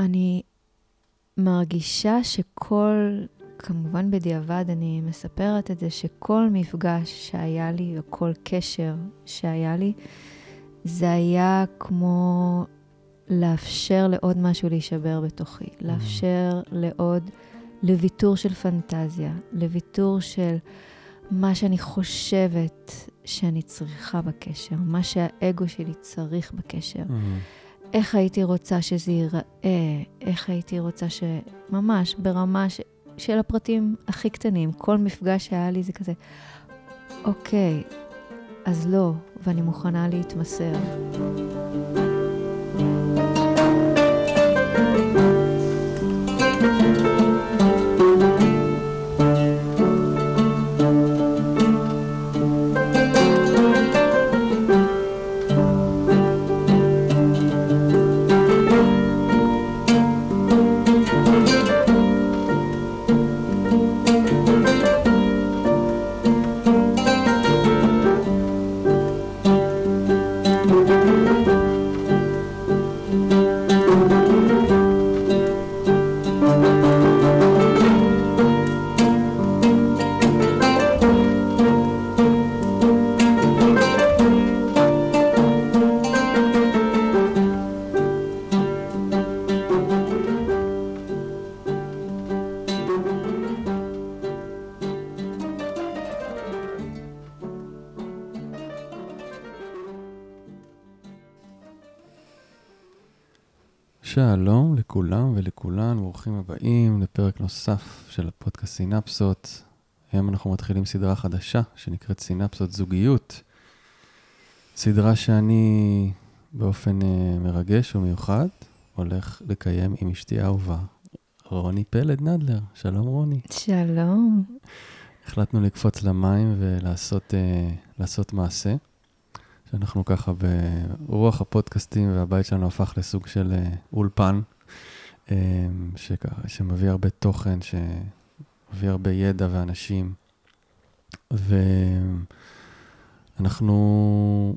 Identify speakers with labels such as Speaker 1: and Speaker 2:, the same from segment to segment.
Speaker 1: אני מרגישה שכל, כמובן בדיעבד אני מספרת את זה, שכל מפגש שהיה לי וכל קשר שהיה לי, זה היה כמו לאפשר לעוד משהו להישבר בתוכי, mm-hmm. לאפשר לעוד, לוויתור של פנטזיה, לוויתור של מה שאני חושבת שאני צריכה בקשר, מה שהאגו שלי צריך בקשר. Mm-hmm. איך הייתי רוצה שזה ייראה, איך הייתי רוצה ש... ממש ברמה ש... של הפרטים הכי קטנים. כל מפגש שהיה לי זה כזה, אוקיי, אז לא, ואני מוכנה להתמסר.
Speaker 2: שלום לכולם ולכולן, ברוכים הבאים לפרק נוסף של הפודקאסט סינפסות. היום אנחנו מתחילים סדרה חדשה שנקראת סינפסות זוגיות. סדרה שאני באופן uh, מרגש ומיוחד הולך לקיים עם אשתי האהובה, רוני פלד נדלר. שלום רוני.
Speaker 1: שלום.
Speaker 2: החלטנו לקפוץ למים ולעשות uh, מעשה. שאנחנו ככה ברוח הפודקאסטים והבית שלנו הפך לסוג של אה, אולפן, אה, שככה, שמביא הרבה תוכן, שמביא הרבה ידע ואנשים. ואנחנו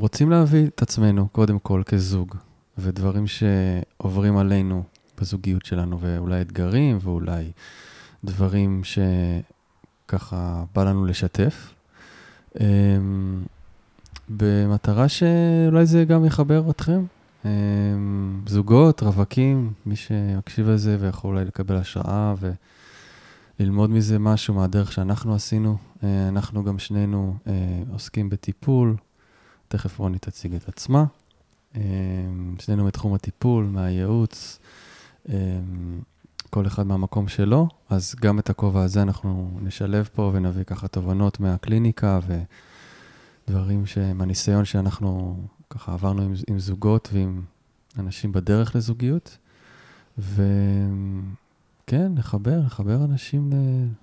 Speaker 2: רוצים להביא את עצמנו קודם כל כזוג, ודברים שעוברים עלינו בזוגיות שלנו, ואולי אתגרים, ואולי דברים שככה בא לנו לשתף. במטרה שאולי זה גם יחבר אתכם. אמ, זוגות, רווקים, מי שמקשיב לזה ויכול אולי לקבל השראה וללמוד מזה משהו מהדרך שאנחנו עשינו. אה, אנחנו גם שנינו אה, עוסקים בטיפול, תכף רוני תציג את עצמה. אמ, שנינו מתחום הטיפול, מהייעוץ, אמ, כל אחד מהמקום שלו, אז גם את הכובע הזה אנחנו נשלב פה ונביא ככה תובנות מהקליניקה ו... דברים מהניסיון שאנחנו ככה עברנו עם, עם זוגות ועם אנשים בדרך לזוגיות. וכן, לחבר, לחבר אנשים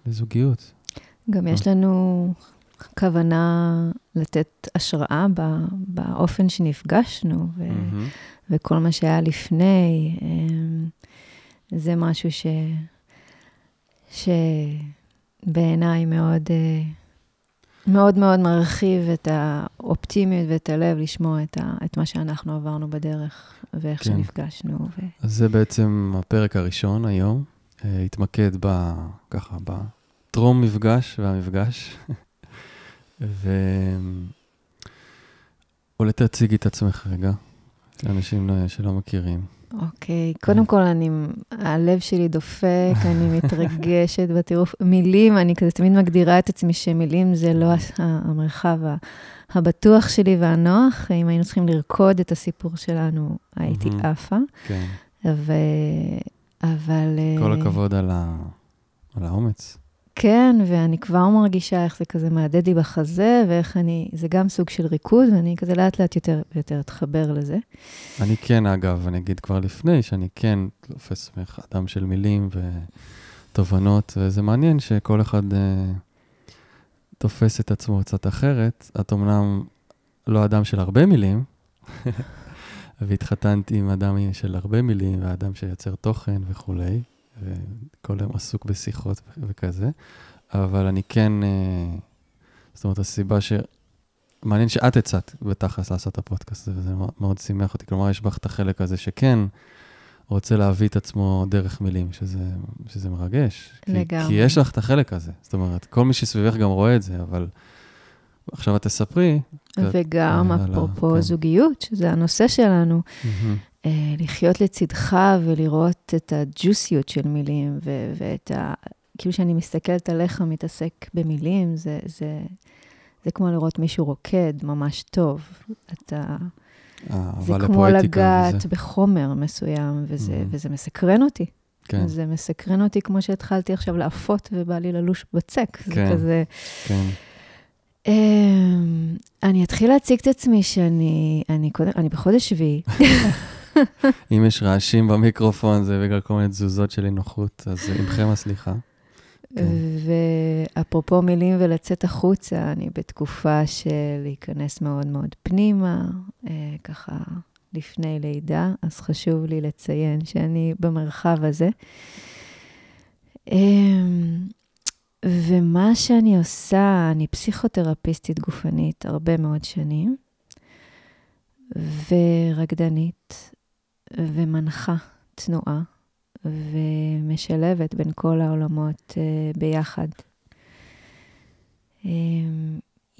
Speaker 2: לזוגיות.
Speaker 1: גם יש לנו כוונה לתת השראה באופן שנפגשנו, ו- mm-hmm. וכל מה שהיה לפני. אמ, זה משהו ש... שבעיניי מאוד... אה, מאוד מאוד מרחיב את האופטימיות ואת הלב לשמוע את, ה, את מה שאנחנו עברנו בדרך ואיך כן. שנפגשנו. ו...
Speaker 2: אז זה בעצם הפרק הראשון היום. Uh, התמקד ב... ככה, בטרום מפגש והמפגש. ו... אולי תציגי את עצמך רגע, לאנשים שלא מכירים.
Speaker 1: אוקיי, okay. קודם כל, אני, הלב שלי דופק, אני מתרגשת בטירוף. מילים, אני כזה תמיד מגדירה את עצמי שמילים זה לא המרחב הבטוח שלי והנוח. אם היינו צריכים לרקוד את הסיפור שלנו, הייתי עפה. כן. ו... אבל...
Speaker 2: כל אה, הכבוד על, ה... על האומץ.
Speaker 1: כן, ואני כבר מרגישה איך זה כזה מהדהד לי בחזה, ואיך אני, זה גם סוג של ריקוד, ואני כזה לאט לאט יותר ויותר אתחבר לזה.
Speaker 2: אני כן, אגב, אני אגיד כבר לפני, שאני כן תופס ממך אדם של מילים ותובנות, וזה מעניין שכל אחד uh, תופס את עצמו קצת אחרת. את אמנם לא אדם של הרבה מילים, והתחתנת עם אדם של הרבה מילים, ואדם שיוצר תוכן וכולי. וכל היום עסוק בשיחות וכזה, אבל אני כן, אה, זאת אומרת, הסיבה ש... מעניין שאת הצעת בתכלס לעשות את הפודקאסט הזה, וזה מאוד שימח אותי. כלומר, יש בך את החלק הזה שכן רוצה להביא את עצמו דרך מילים, שזה, שזה מרגש.
Speaker 1: לגמרי.
Speaker 2: כי, כי יש לך את החלק הזה. זאת אומרת, כל מי שסביבך גם רואה את זה, אבל עכשיו את תספרי.
Speaker 1: וגם,
Speaker 2: אה,
Speaker 1: אפרופו
Speaker 2: כן.
Speaker 1: זוגיות, שזה הנושא שלנו,
Speaker 2: מהמם.
Speaker 1: אה, לחיות לצדך ולראות את הג'וסיות של מילים, ו- ואת ה... כאילו שאני מסתכלת עליך מתעסק במילים, זה, זה, זה כמו לראות מישהו רוקד ממש טוב. אתה... זה
Speaker 2: האהבה
Speaker 1: כמו לגעת
Speaker 2: וזה.
Speaker 1: בחומר מסוים, וזה,
Speaker 2: Mhm.
Speaker 1: וזה מסקרן אותי.
Speaker 2: כן,
Speaker 1: זה מסקרן אותי כמו שהתחלתי עכשיו לאפות ובא לי ללוש בצק. זה
Speaker 2: כן.
Speaker 1: כזה...
Speaker 2: כן.
Speaker 1: אמ, אני אתחיל להציג את עצמי שאני אני קודם, אני בחודש שביעי.
Speaker 2: אם יש רעשים במיקרופון, זה בגלל כל מיני תזוזות של אי נוחות, אז עמכם הסליחה. כן.
Speaker 1: ואפרופו מילים ולצאת החוצה, אני בתקופה של להיכנס מאוד מאוד פנימה, אה, ככה לפני לידה, אז חשוב לי לציין שאני במרחב הזה. אמ, ומה שאני עושה, אני פסיכותרפיסטית גופנית הרבה מאוד שנים, ורקדנית, ומנחה תנועה, ומשלבת בין כל העולמות uh, ביחד. Um,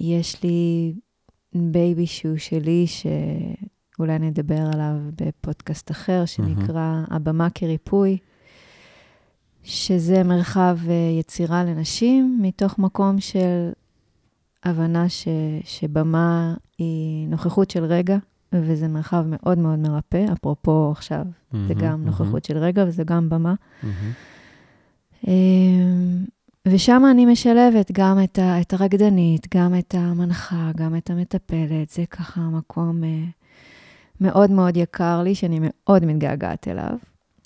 Speaker 1: יש לי baby שהוא שלי, שאולי נדבר עליו בפודקאסט אחר, שנקרא הבמה כריפוי, שזה מרחב uh, יצירה לנשים, מתוך מקום של הבנה ש, שבמה היא נוכחות של רגע, וזה מרחב מאוד מאוד מרפא. אפרופו עכשיו, זה
Speaker 2: מהמם,
Speaker 1: גם
Speaker 2: מהמם,
Speaker 1: נוכחות של רגע וזה גם במה.
Speaker 2: מהמם.
Speaker 1: אמ, ושם אני משלבת גם את, ה, את הרקדנית, גם את המנחה, גם את המטפלת. זה ככה מקום אה, מאוד מאוד יקר לי, שאני מאוד מתגעגעת אליו.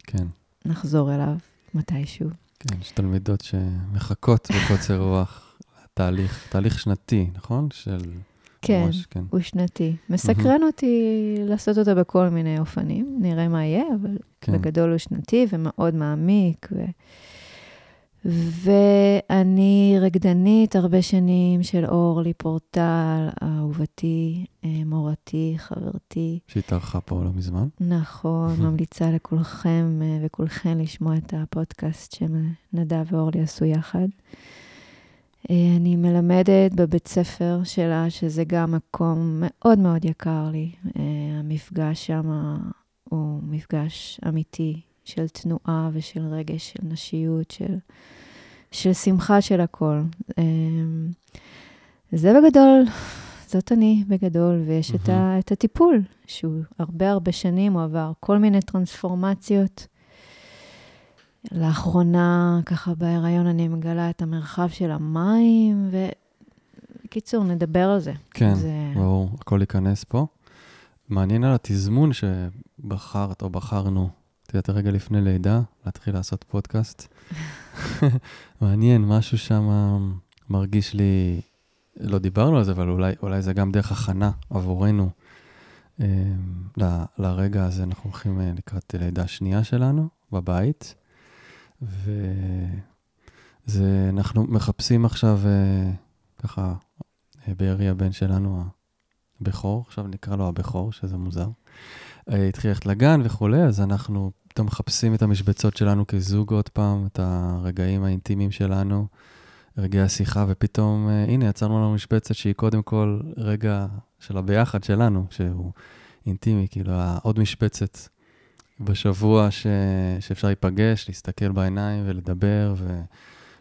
Speaker 2: כן,
Speaker 1: נחזור אליו מתישהו.
Speaker 2: כן, יש תלמידות שמחכות בקוצר רוח. תהליך, תהליך שנתי, נכון? של...
Speaker 1: כן,
Speaker 2: ממש, כן.
Speaker 1: הוא שנתי. מסקרן אותי לעשות אותו בכל מיני אופנים, נראה מה יהיה, אבל
Speaker 2: כן.
Speaker 1: בגדול הוא שנתי ומאוד מעמיק. ו... ואני רקדנית הרבה שנים של אורלי פורטל, אהובתי, אה, מורתי, חברתי.
Speaker 2: שהתארחה פה לא מזמן.
Speaker 1: נכון, ממליצה לכולכם אה, וכולכן לשמוע את הפודקאסט שנדב ואורלי עשו יחד. אה, אני מלמדת בבית ספר שלה, שזה גם מקום מאוד מאוד יקר לי. אה, המפגש שם הוא מפגש אמיתי של תנועה ושל רגש, של נשיות, של, של שמחה של הכל. אה, זה בגדול, זאת אני בגדול, ויש את, ה, את הטיפול, שהוא הרבה הרבה שנים, הוא עבר כל מיני טרנספורמציות. לאחרונה, ככה בהיריון, אני מגלה את המרחב של המים, ובקיצור, נדבר על זה.
Speaker 2: כן,
Speaker 1: זה...
Speaker 2: ברור, הכל ייכנס פה. מעניין על התזמון שבחרת או בחרנו, את יודעת, רגע לפני לידה, להתחיל לעשות פודקאסט. מעניין, משהו שם מרגיש לי, לא דיברנו על זה, אבל אולי, אולי זה גם דרך הכנה עבורנו. אה, ל- לרגע הזה אנחנו הולכים אה, לקראת לידה שנייה שלנו בבית, וזה, אנחנו מחפשים עכשיו, אה, ככה, אה, בארי הבן שלנו, הבכור, עכשיו נקרא לו הבכור, שזה מוזר. אה, התחיל ללכת לגן וכולי, אז אנחנו פתאום מחפשים את המשבצות שלנו כזוג עוד פעם, את הרגעים האינטימיים שלנו, רגעי השיחה, ופתאום, הנה, יצרנו לנו משבצת שהיא קודם כל רגע של הביחד שלנו, שהוא אינטימי, כאילו, עוד משבצת בשבוע ש... שאפשר להיפגש, להסתכל בעיניים ולדבר,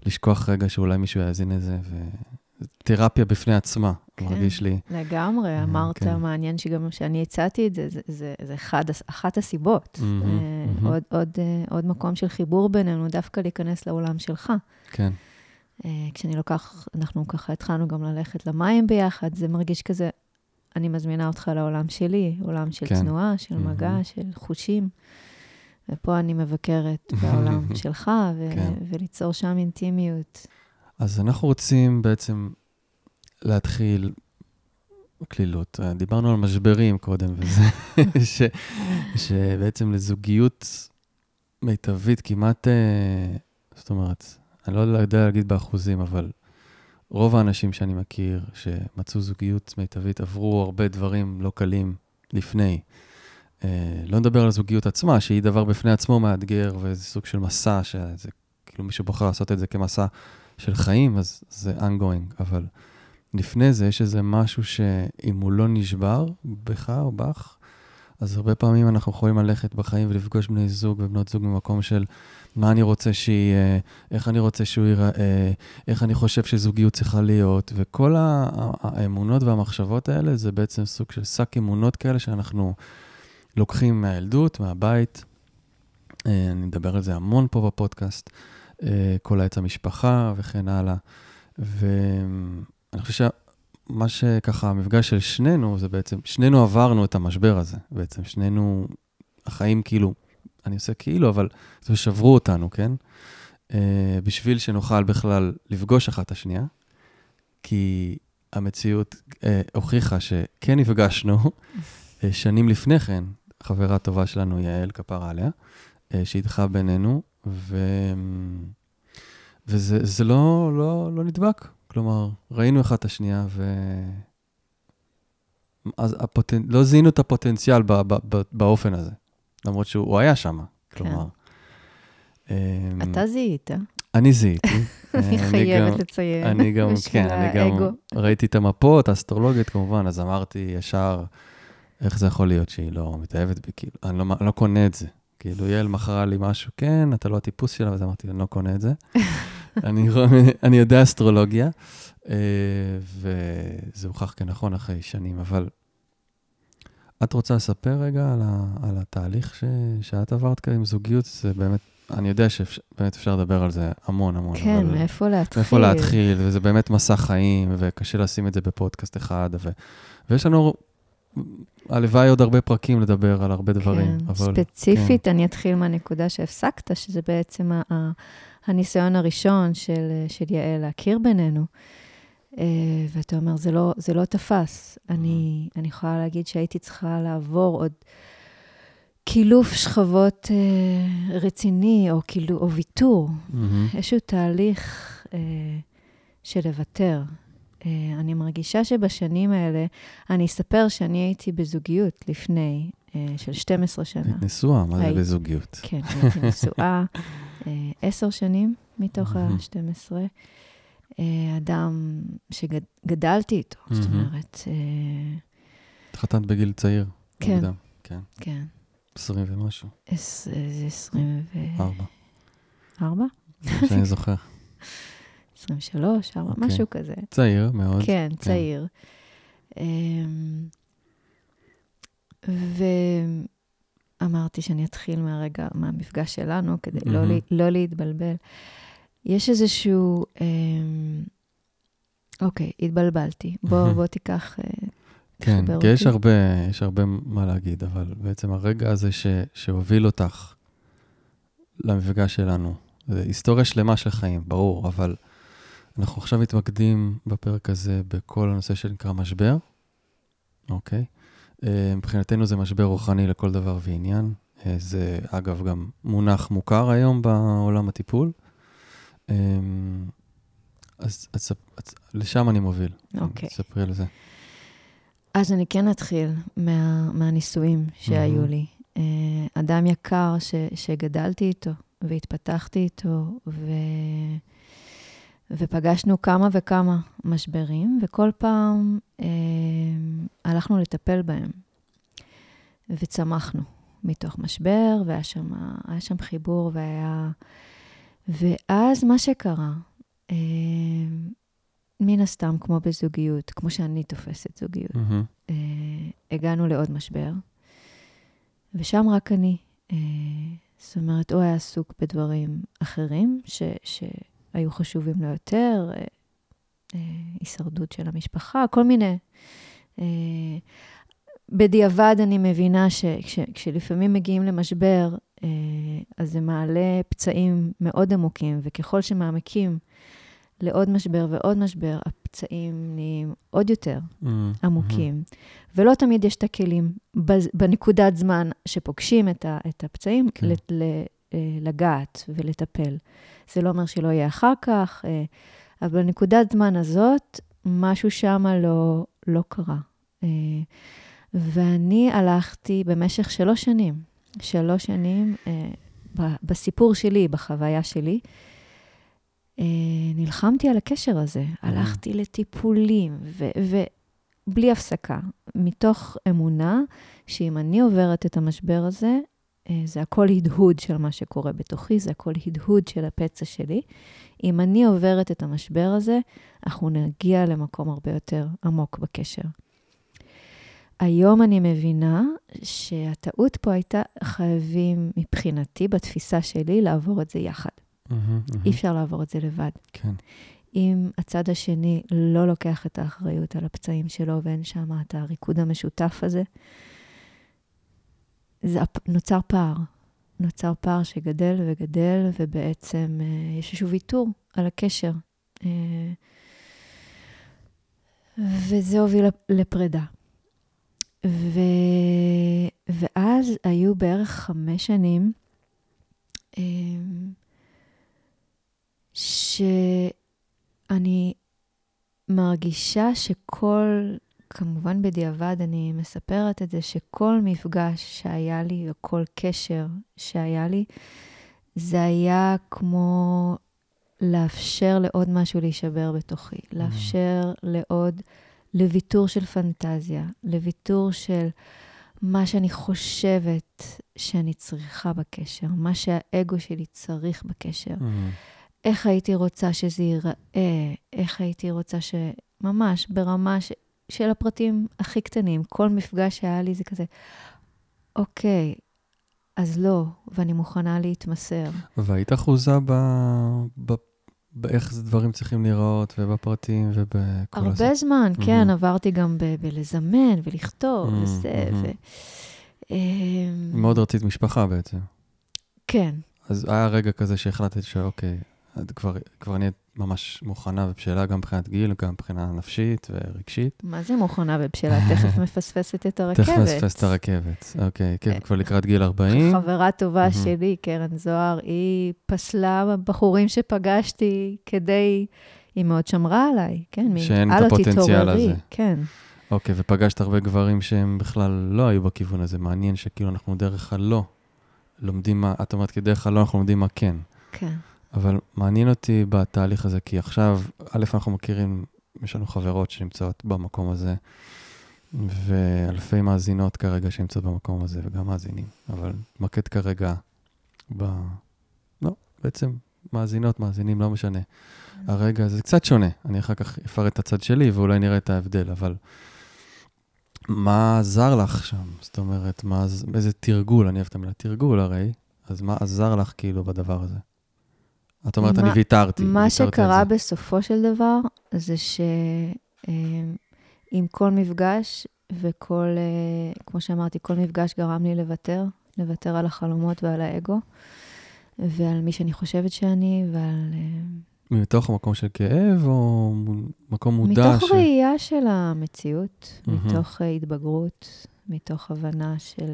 Speaker 2: ולשכוח רגע שאולי מישהו יאזין לזה, ותרפיה בפני עצמה,
Speaker 1: כן.
Speaker 2: מרגיש לי.
Speaker 1: לגמרי, אמרת,
Speaker 2: כן.
Speaker 1: מעניין שגם כשאני הצעתי את זה, זה, זה, זה אחד, אחת הסיבות. אה,
Speaker 2: מהמם.
Speaker 1: עוד, עוד, אה, עוד מקום של חיבור בינינו, דווקא להיכנס לעולם שלך.
Speaker 2: כן,
Speaker 1: אה, כשאני לוקח, אנחנו ככה התחלנו גם ללכת למים ביחד, זה מרגיש כזה, אני מזמינה אותך לעולם שלי, עולם של
Speaker 2: כן.
Speaker 1: תנועה, של מגע,
Speaker 2: מהמם.
Speaker 1: של חושים. ופה אני מבקרת בעולם שלך, ו-
Speaker 2: כן.
Speaker 1: וליצור שם אינטימיות.
Speaker 2: אז אנחנו רוצים בעצם להתחיל קלילות. דיברנו על משברים קודם, וזה, ש, שבעצם לזוגיות מיטבית כמעט, אה, זאת אומרת, אני לא יודע להגיד באחוזים, אבל רוב האנשים שאני מכיר שמצאו זוגיות מיטבית עברו הרבה דברים לא קלים לפני. לא נדבר על הזוגיות עצמה, שהיא דבר בפני עצמו מאתגר, וזה סוג של מסע, שזה כאילו מי שבוחר לעשות את זה כמסע של חיים, אז זה ongoing, אבל לפני זה יש איזה משהו שאם הוא לא נשבר בך או בך, אז הרבה פעמים אנחנו יכולים ללכת בחיים ולפגוש בני זוג ובנות זוג במקום של מה אני רוצה שיהיה, איך אני רוצה שהוא ייראה, איך אני חושב שזוגיות צריכה להיות, וכל האמונות והמחשבות האלה זה בעצם סוג של שק אמונות כאלה שאנחנו לוקחים מהילדות, מהבית. אה, אני מדבר על זה המון פה בפודקאסט, אה, כל העץ המשפחה וכן הלאה. ואני חושב שמה שככה, המפגש של שנינו, זה בעצם, שנינו עברנו את המשבר הזה. בעצם שנינו, החיים כאילו, אני עושה כאילו, אבל זה שברו אותנו, כן? Uh, בשביל שנוכל בכלל לפגוש אחת את השנייה, כי המציאות uh, הוכיחה שכן נפגשנו uh, שנים לפני כן, חברה טובה שלנו, יעל כפרה עליה, uh, שהדחה בינינו, ו... וזה לא, לא, לא נדבק. כלומר, ראינו אחד את השנייה, ו... אז הפוטנ... לא זיהינו את הפוטנציאל ב... ב... ב... באופן הזה, למרות שהוא היה שם, כלומר.
Speaker 1: כן. אתה זיהית.
Speaker 2: אני זיהיתי.
Speaker 1: אני חייבת לציין.
Speaker 2: אני גם, כן, אני גם ראיתי את המפות האסטרולוגיות כמובן, אז אמרתי ישר, איך זה יכול להיות שהיא לא מתאהבת בי, כאילו, אני לא, לא קונה את זה. כאילו, יעל מכרה לי משהו, כן, אתה לא הטיפוס שלה, אז אמרתי, אני לא קונה את זה. אני, אני יודע אסטרולוגיה, אה, וזה הוכח כנכון אחרי שנים, אבל את רוצה לספר רגע על, ה, על התהליך ש, שאת עברת כאן עם זוגיות? זה באמת, אני יודע שבאמת אפשר לדבר על זה המון המון.
Speaker 1: כן, מאיפה להתחיל.
Speaker 2: מאיפה להתחיל, וזה באמת מסע חיים, וקשה לשים את זה בפודקאסט אחד, ו, ויש לנו הלוואי עוד הרבה פרקים לדבר על הרבה דברים.
Speaker 1: כן, אבל, ספציפית, כן. אני אתחיל מהנקודה שהפסקת, שזה בעצם ה- הניסיון הראשון של, של יעל להכיר בינינו. Uh, ואתה אומר, זה לא, זה לא תפס. אני, אני יכולה להגיד שהייתי צריכה לעבור עוד קילוף שכבות uh, רציני, או, קילו, או ויתור. Mm-hmm. איזשהו תהליך uh, של לוותר. Uh, אני מרגישה שבשנים האלה, אני אספר שאני הייתי בזוגיות לפני, uh, של 12 שנה.
Speaker 2: היית נשואה, מה זה בזוגיות?
Speaker 1: כן, הייתי נשואה uh, 10 שנים מתוך ה-12. Uh, אדם שגדלתי איתו, זאת אומרת...
Speaker 2: התחתנת בגיל צעיר.
Speaker 1: כן.
Speaker 2: מוקדם, כן.
Speaker 1: כן.
Speaker 2: 20 ומשהו.
Speaker 1: זה 24.
Speaker 2: ארבע? שאני זוכר.
Speaker 1: 23, 4, okay. אוקיי. משהו כזה.
Speaker 2: צעיר מאוד.
Speaker 1: כן, כן. צעיר. אמ, ואמרתי שאני אתחיל מהרגע, מהמפגש שלנו, כדי mm-hmm. לא, לא להתבלבל. יש איזשהו... אמ, אוקיי, התבלבלתי. בוא, בוא תיקח... אה,
Speaker 2: כן, כי יש הרבה, יש הרבה מה להגיד, אבל בעצם הרגע הזה ש, שהוביל אותך למפגש שלנו, זה היסטוריה שלמה של חיים, ברור, אבל אנחנו עכשיו מתמקדים בפרק הזה בכל הנושא שנקרא משבר, אוקיי? אה, מבחינתנו זה משבר רוחני לכל דבר ועניין. אה, זה, אגב, גם מונח מוכר היום בעולם הטיפול. אה, אז, אז, אז לשם אני מוביל.
Speaker 1: אוקיי.
Speaker 2: ספרי על זה.
Speaker 1: אז אני כן אתחיל מה, מהנישואים שהיו mm-hmm. לי. אדם יקר ש, שגדלתי איתו והתפתחתי איתו, ו... ופגשנו כמה וכמה משברים, וכל פעם אה, הלכנו לטפל בהם. וצמחנו מתוך משבר, והיה שם, שם חיבור, והיה... ואז מה שקרה, אה, מן הסתם, כמו בזוגיות, כמו שאני תופסת זוגיות, mm-hmm. אה, הגענו לעוד משבר, ושם רק אני. אה, זאת אומרת, הוא היה עסוק בדברים אחרים, ש... ש היו חשובים לו יותר, אה, אה, הישרדות של המשפחה, כל מיני. אה, בדיעבד אני מבינה שכשלפעמים מגיעים למשבר, אז זה מעלה פצעים מאוד עמוקים, וככל שמעמקים לעוד משבר ועוד משבר, הפצעים נהיים עוד יותר mm-hmm. עמוקים. ולא תמיד יש את הכלים בנקודת זמן שפוגשים את הפצעים, כן. לגעת ולטפל. זה לא אומר שלא יהיה אחר כך, אה, אבל בנקודת זמן הזאת, משהו שם לא, לא קרה. אה, ואני הלכתי במשך שלוש שנים, שלוש שנים, אה, בסיפור שלי, בחוויה שלי, אה, נלחמתי על הקשר הזה. הלכתי לטיפולים, ובלי הפסקה, מתוך אמונה שאם אני עוברת את המשבר הזה, אה, זה הכל הדהוד של מה שקורה בתוכי, זה הכל הדהוד של הפצע שלי. אם אני עוברת את המשבר הזה, אנחנו נגיע למקום הרבה יותר עמוק בקשר. היום אני מבינה שהטעות פה הייתה חייבים, מבחינתי, בתפיסה שלי, לעבור את זה יחד.
Speaker 2: מהמם, מהמם.
Speaker 1: אי אפשר לעבור את זה לבד.
Speaker 2: כן.
Speaker 1: אם הצד השני לא לוקח את האחריות על הפצעים שלו ואין שם את הריקוד המשותף הזה, זה נוצר פער. נוצר פער שגדל וגדל, ובעצם אה, יש איזשהו ויתור על הקשר. אה, וזה הוביל לפ- לפרידה. ו... ואז היו בערך חמש שנים אה, שאני מרגישה שכל, כמובן בדיעבד אני מספרת את זה, שכל מפגש שהיה לי וכל קשר שהיה לי, זה היה כמו לאפשר לעוד משהו להישבר בתוכי, לאפשר לעוד, לוויתור של פנטזיה, לוויתור של מה שאני חושבת שאני צריכה בקשר, מה שהאגו שלי צריך בקשר.
Speaker 2: מהמם.
Speaker 1: איך הייתי רוצה שזה ייראה, איך הייתי רוצה ש... ממש ברמה ש... של הפרטים הכי קטנים. כל מפגש שהיה לי זה כזה, אוקיי, אז לא, ואני מוכנה להתמסר.
Speaker 2: והיית אחוזה ב... ב... באיך דברים צריכים להיראות, ובפרטים, ובכל הזה.
Speaker 1: הרבה זמן,
Speaker 2: מהמם.
Speaker 1: כן, עברתי גם ב- בלזמן ולכתוב
Speaker 2: מהמם,
Speaker 1: וזה,
Speaker 2: מהמם.
Speaker 1: ו... אמ,
Speaker 2: מאוד רצית משפחה בעצם.
Speaker 1: כן,
Speaker 2: אז היה רגע כזה שהחלטת שאוקיי, את כבר, כבר נהיית ממש מוכנה ובשלה גם מבחינת גיל, גם מבחינה נפשית ורגשית.
Speaker 1: מה זה מוכנה ובשלה? תכף מפספסת את הרכבת.
Speaker 2: תכף מפספס את הרכבת. אוקיי, כן, כבר לקראת גיל 40.
Speaker 1: חברה טובה. שלי, קרן זוהר, היא פסלה בחורים שפגשתי כדי... היא מאוד שמרה עליי, כן?
Speaker 2: שאין את
Speaker 1: "הלו,
Speaker 2: הפוטנציאל
Speaker 1: תתעוררי",
Speaker 2: הזה.
Speaker 1: כן.
Speaker 2: אוקיי, ופגשת הרבה גברים שהם בכלל לא היו בכיוון הזה. מעניין שכאילו אנחנו דרך הלא לומדים מה, את אומרת, כי דרך הלא אנחנו לומדים מה כן.
Speaker 1: כן.
Speaker 2: אבל מעניין אותי בתהליך הזה, כי עכשיו, א', אנחנו מכירים, יש לנו חברות שנמצאות במקום הזה, ואלפי מאזינות כרגע שנמצאות במקום הזה, וגם מאזינים, אבל נתמקד כרגע ב... לא, בעצם מאזינות, מאזינים, לא משנה. הרגע זה קצת שונה, אני אחר כך אפרט את הצד שלי ואולי נראה את ההבדל, אבל מה עזר לך שם? זאת אומרת, מה, איזה תרגול, אני אוהב את המילה תרגול הרי, אז מה עזר לך כאילו בדבר הזה? את אומרת, אני
Speaker 1: מה-
Speaker 2: ויתרתי.
Speaker 1: מה
Speaker 2: ויתרתי
Speaker 1: שקרה. בסופו של דבר, זה שעם כל מפגש וכל, אה, כמו שאמרתי, כל מפגש גרם לי לוותר, לוותר על החלומות ועל האגו, ועל מי שאני חושבת שאני, ועל... אה,
Speaker 2: מתוך המקום של כאב, או מקום מודע?
Speaker 1: מתוך ראייה של המציאות,
Speaker 2: מהמם.
Speaker 1: מתוך אה, התבגרות, מתוך הבנה של...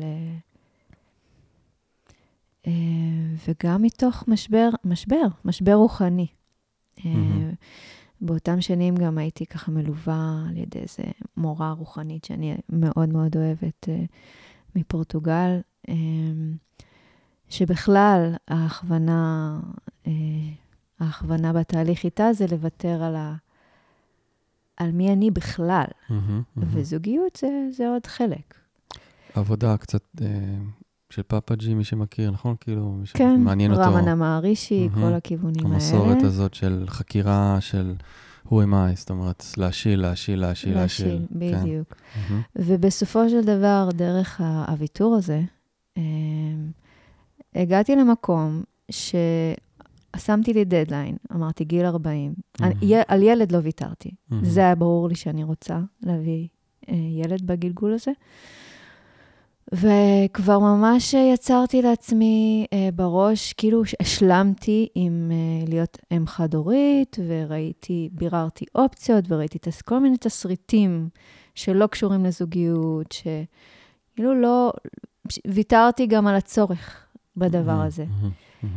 Speaker 1: וגם מתוך משבר, משבר, משבר רוחני. אה,
Speaker 2: מהמם.
Speaker 1: באותם שנים גם הייתי ככה מלווה על ידי איזה מורה רוחנית שאני מאוד מאוד אוהבת אה, מפורטוגל, אה, שבכלל ההכוונה, אה, ההכוונה בתהליך איתה זה לוותר על, ה, על מי אני בכלל,
Speaker 2: מהמם, מהמם.
Speaker 1: וזוגיות זה, זה עוד חלק.
Speaker 2: עבודה קצת אה, של פאפה ג'י, מי שמכיר, נכון? כאילו, מי
Speaker 1: כן,
Speaker 2: שמעניין אותו.
Speaker 1: רמנה מערישי. כל הכיוונים
Speaker 2: המסורת
Speaker 1: האלה.
Speaker 2: הזאת של חקירה של who am I, זאת אומרת, להשיל, להשיל, להשיל, להשיל.
Speaker 1: להשיל,
Speaker 2: כן.
Speaker 1: בדיוק. ובסופו של דבר, דרך הוויתור הזה, אה, הגעתי למקום ששמתי לי דדליין, אמרתי גיל 40. אני-
Speaker 2: מהמם.
Speaker 1: י- על ילד לא ויתרתי.
Speaker 2: מהמם.
Speaker 1: זה היה ברור לי שאני רוצה להביא אה, ילד בגלגול הזה. וכבר ממש יצרתי לעצמי אה, בראש, כאילו השלמתי עם אה, להיות אם חד-הורית, וראיתי, ביררתי אופציות, וראיתי כל מיני תסריטים שלא קשורים לזוגיות, שכאילו לא, ויתרתי גם על הצורך בדבר הזה.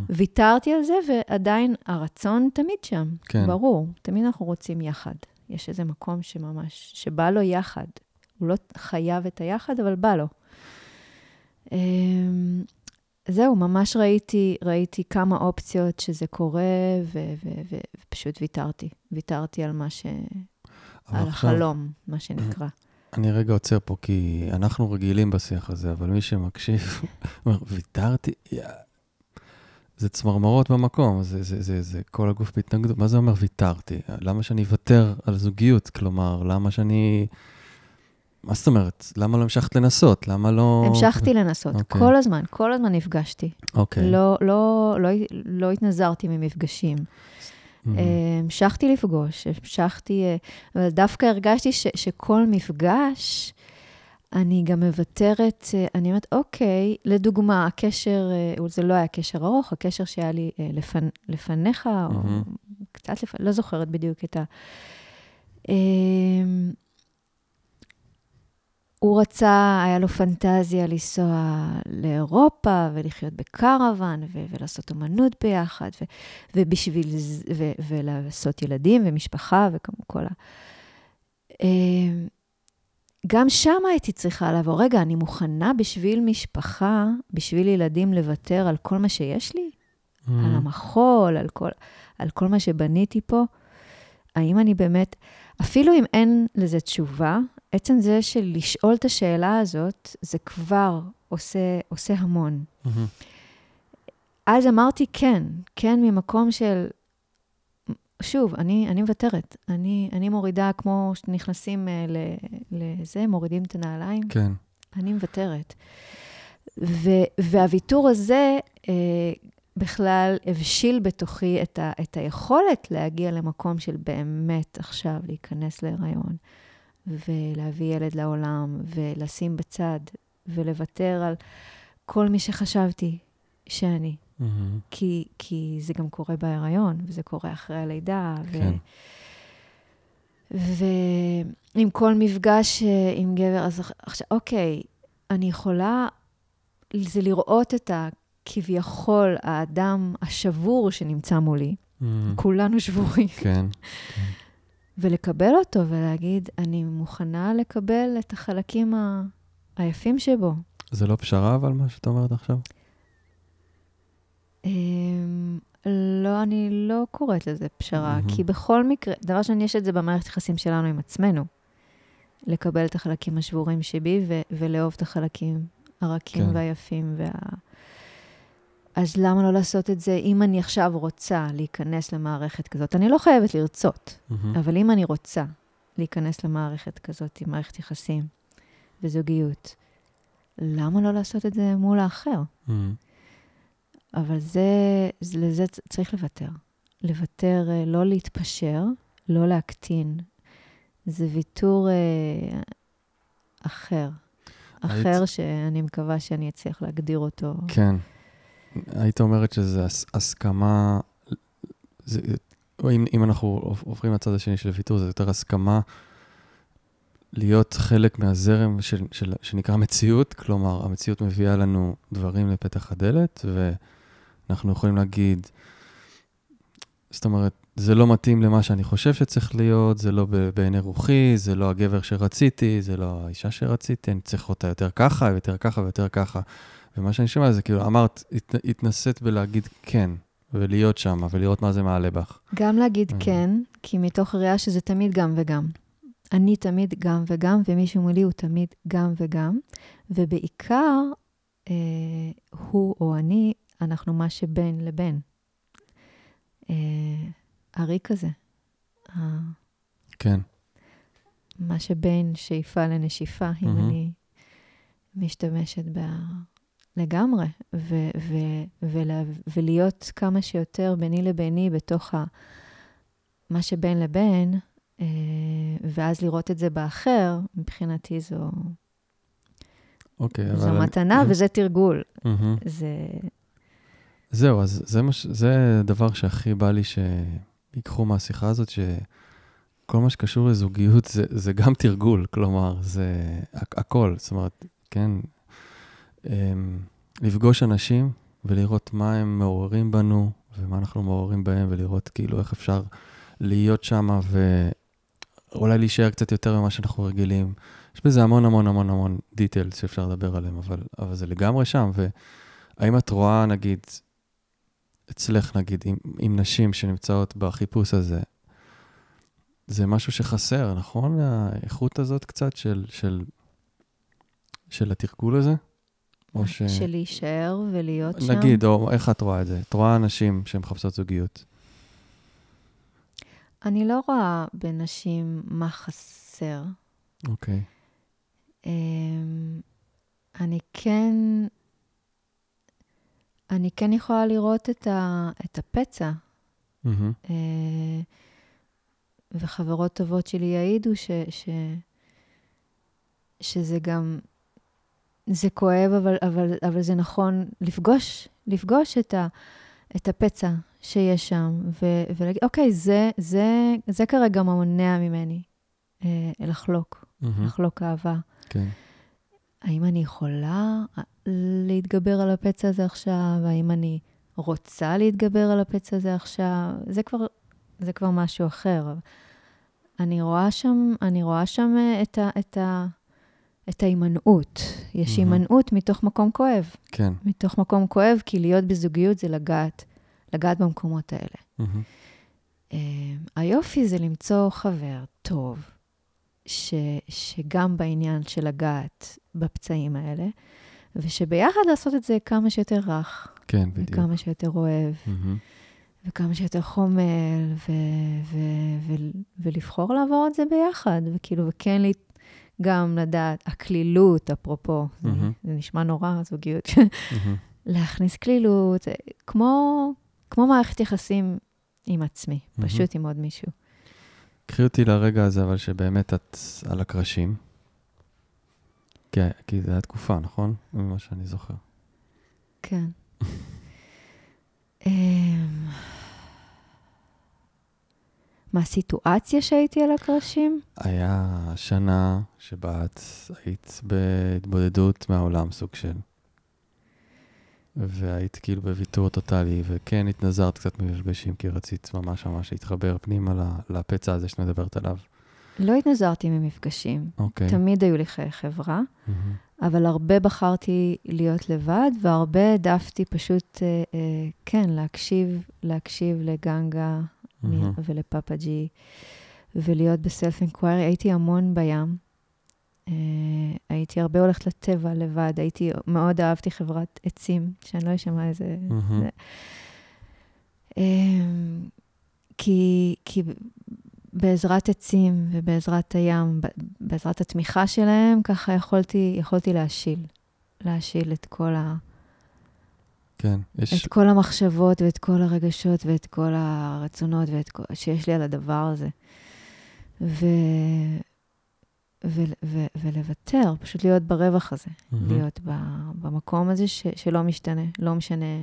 Speaker 1: ויתרתי על זה, ועדיין הרצון תמיד שם.
Speaker 2: כן.
Speaker 1: ברור, תמיד אנחנו רוצים יחד. יש איזה מקום שממש, שבא לו יחד. הוא לא חייב את היחד, אבל בא לו. אמ, זהו, ממש ראיתי, ראיתי כמה אופציות שזה קורה, ופשוט ויתרתי. ויתרתי על מה ש... על עכשיו, החלום, מה שנקרא.
Speaker 2: אני רגע עוצר פה, כי אנחנו רגילים בשיח הזה, אבל מי שמקשיב, אומר, ויתרתי, זה צמרמרות במקום, זה, זה, זה, זה כל הגוף בהתנגדות. מה זה אומר ויתרתי? למה שאני אוותר על זוגיות? כלומר, למה שאני... מה זאת אומרת? למה לא המשכת לנסות? למה לא...
Speaker 1: המשכתי לנסות, okay. אוקיי. כל הזמן, כל הזמן נפגשתי.
Speaker 2: אוקיי. Okay.
Speaker 1: לא, לא, לא, לא התנזרתי ממפגשים. Mm-hmm. המשכתי לפגוש, המשכתי, אה, אבל דווקא הרגשתי ש, שכל מפגש, אני גם מוותרת, אה, אני אומרת, אוקיי, לדוגמה, הקשר, זה לא היה קשר ארוך, הקשר שהיה לי לפנ, לפניך, mm-hmm. או קצת לפניך, לא זוכרת בדיוק את ה... הוא רצה, היה לו פנטזיה לנסוע לאירופה ולחיות בקרוון ו- ולעשות אמנות ביחד, ו- ובשביל, ו- ולעשות ילדים ומשפחה וכל ה... אמ, גם שם הייתי צריכה לעבור, רגע, אני מוכנה בשביל משפחה, בשביל ילדים, לוותר על כל מה שיש לי? Mm. על המחול, על כל, על כל מה שבניתי פה? האם אני באמת, אפילו אם אין לזה תשובה, עצם זה של לשאול את השאלה הזאת, זה כבר עושה, עושה המון. Mm-hmm. אז אמרתי כן, כן ממקום של, שוב, אני, אני מוותרת. אני, אני מורידה, כמו שנכנסים uh, לזה, מורידים את הנעליים.
Speaker 2: כן.
Speaker 1: אני מוותרת. ו- והוויתור הזה uh, בכלל הבשיל בתוכי את, ה- את היכולת להגיע למקום של באמת עכשיו להיכנס להיריון. ולהביא ילד לעולם, ולשים בצד, ולוותר על כל מי שחשבתי שאני. Mm-hmm. כי, כי זה גם קורה בהיריון, וזה קורה אחרי הלידה. כן. ו... ועם כל מפגש אה, עם גבר, אז עכשיו, אוקיי, אני יכולה, זה לראות את הכביכול האדם השבור שנמצא מולי. Mm-hmm. כולנו שבורים.
Speaker 2: כן. כן.
Speaker 1: ולקבל אותו ולהגיד, אני מוכנה לקבל את החלקים ה... היפים שבו.
Speaker 2: זה לא פשרה, אבל מה שאת אומרת עכשיו?
Speaker 1: אמ, לא, אני לא קוראת לזה פשרה, mm-hmm. כי בכל מקרה, דבר שאני, יש את זה במערכת יחסים שלנו עם עצמנו. לקבל את החלקים השבורים שבי ו- ולאהוב את החלקים הרכים כן. והיפים וה... אז למה לא לעשות את זה אם אני עכשיו רוצה להיכנס למערכת כזאת? אני לא חייבת לרצות, mm-hmm. אבל אם אני רוצה להיכנס למערכת כזאת, עם מערכת יחסים וזוגיות, למה לא לעשות את זה מול האחר? Mm-hmm. אבל זה, זה, לזה צריך לוותר. לוותר, אה, לא להתפשר, לא להקטין. זה ויתור אה, אחר. אחר היית... שאני מקווה שאני אצליח להגדיר אותו.
Speaker 2: כן. היית אומרת שזה הסכמה, זה, אם, אם אנחנו עוברים לצד השני של ויתור, זה יותר הסכמה להיות חלק מהזרם של, של, שנקרא מציאות, כלומר, המציאות מביאה לנו דברים לפתח הדלת, ואנחנו יכולים להגיד, זאת אומרת, זה לא מתאים למה שאני חושב שצריך להיות, זה לא בעיני רוחי, זה לא הגבר שרציתי, זה לא האישה שרציתי, אני צריך אותה יותר ככה, יותר ככה ויותר ככה. ומה שאני שומע זה כאילו, אמרת, הת, התנסית בלהגיד כן, ולהיות שם, ולראות מה זה מעלה בך.
Speaker 1: גם להגיד אה. כן, כי מתוך ראייה שזה תמיד גם וגם. אני תמיד גם וגם, ומישהו מולי הוא תמיד גם וגם, ובעיקר, אה, הוא או אני, אנחנו מה שבין לבין. אה, הריק הזה.
Speaker 2: כן.
Speaker 1: מה שבין שאיפה לנשיפה, אם mm-hmm. אני משתמשת ב... לגמרי, ו- ו- ולה- ולהיות כמה שיותר ביני לביני בתוך ה- מה שבין לבין, אה, ואז לראות את זה באחר, מבחינתי זו...
Speaker 2: אוקיי,
Speaker 1: okay, זו אבל... מתנה אני... וזה תרגול. Mm-hmm. זה...
Speaker 2: זהו, אז זה, מש... זה דבר שהכי בא לי שיקחו מהשיחה הזאת, שכל מה שקשור לזוגיות זה, זה גם תרגול, כלומר, זה הכל, זאת אומרת, כן, לפגוש אנשים ולראות מה הם מעוררים בנו ומה אנחנו מעוררים בהם, ולראות כאילו איך אפשר להיות שם ואולי להישאר קצת יותר ממה שאנחנו רגילים, יש בזה המון המון המון המון דיטיילס שאפשר לדבר עליהם, אבל, אבל זה לגמרי שם. והאם את רואה, נגיד, אצלך, נגיד, עם, עם נשים שנמצאות בחיפוש הזה, זה משהו שחסר, נכון? האיכות הזאת קצת של, של, של התרגול הזה?
Speaker 1: או ש... של להישאר ולהיות
Speaker 2: נגיד, שם? נגיד, או איך את רואה את זה? את רואה אנשים שמחפשות זוגיות.
Speaker 1: אני לא רואה בנשים מה חסר.
Speaker 2: אוקיי. Okay.
Speaker 1: אמ, אני כן, אני כן יכולה לראות את, ה, את הפצע. Mm-hmm. וחברות טובות שלי יעידו ש, ש, שזה גם, זה כואב, אבל, אבל, אבל זה נכון לפגוש, לפגוש את, ה, את הפצע שיש שם, ו, ולהגיד, אוקיי, זה, זה, זה כרגע מונע ממני אה, לחלוק, mm-hmm. לחלוק אהבה.
Speaker 2: כן.
Speaker 1: האם אני יכולה להתגבר על הפצע הזה עכשיו? האם אני רוצה להתגבר על הפצע הזה עכשיו? זה כבר, זה כבר משהו אחר. אני רואה שם, אני רואה שם אה, את, ה, את, ה, את ההימנעות. יש הימנעות mm-hmm. מתוך מקום כואב.
Speaker 2: כן.
Speaker 1: מתוך מקום כואב, כי להיות בזוגיות זה לגעת, לגעת במקומות האלה. Mm-hmm. Uh, היופי זה למצוא חבר טוב, ש, שגם בעניין של לגעת בפצעים האלה, ושביחד לעשות את זה כמה שיותר רך.
Speaker 2: כן, בדיוק.
Speaker 1: וכמה שיותר אוהב. Mm-hmm. וכמה שיותר חומל, ו- ו- ו- ולבחור לעבור את זה ביחד, וכאילו, וכן גם לדעת, הקלילות, אפרופו, mm-hmm. זה, זה נשמע נורא, זוגיות, mm-hmm. להכניס קלילות, כמו, כמו מערכת יחסים עם עצמי, mm-hmm. פשוט עם עוד מישהו.
Speaker 2: קחי אותי לרגע הזה, אבל שבאמת את על הקרשים. כי, כי זו הייתה תקופה, נכון? ממה שאני זוכר.
Speaker 1: כן. אמ, מה הסיטואציה שהייתי על הקרשים?
Speaker 2: היה שנה שבה את היית בהתבודדות מהעולם, סוג של. והיית כאילו בוויתור טוטאלי, וכן התנזרת קצת ממפגשים, כי רצית ממש ממש להתחבר פנימה לפצע הזה שאת מדברת עליו.
Speaker 1: לא התנזרתי ממפגשים.
Speaker 2: אוקיי. Okay.
Speaker 1: תמיד היו לי חיי חברה, mm-hmm. אבל הרבה בחרתי להיות לבד, והרבה העדפתי פשוט, אה, אה, כן, להקשיב, להקשיב לגנגה mm-hmm. ולפאפה ג'י, ולהיות בסלף אינקוויירי. הייתי המון בים. אה, הייתי הרבה הולכת לטבע לבד, הייתי, מאוד אהבתי חברת עצים, שאני לא אשמע איזה... Mm-hmm. זה, אה, כי, כי בעזרת עצים ובעזרת הים, בעזרת התמיכה שלהם, ככה יכולתי, יכולתי להשיל, להשיל את כל ה...
Speaker 2: כן,
Speaker 1: יש... את כל המחשבות ואת כל הרגשות ואת כל הרצונות ואת כל... שיש לי על הדבר הזה. ו... ו... ו... ולוותר, פשוט להיות ברווח הזה, mm-hmm. להיות ב... במקום הזה ש... שלא משתנה, לא משנה,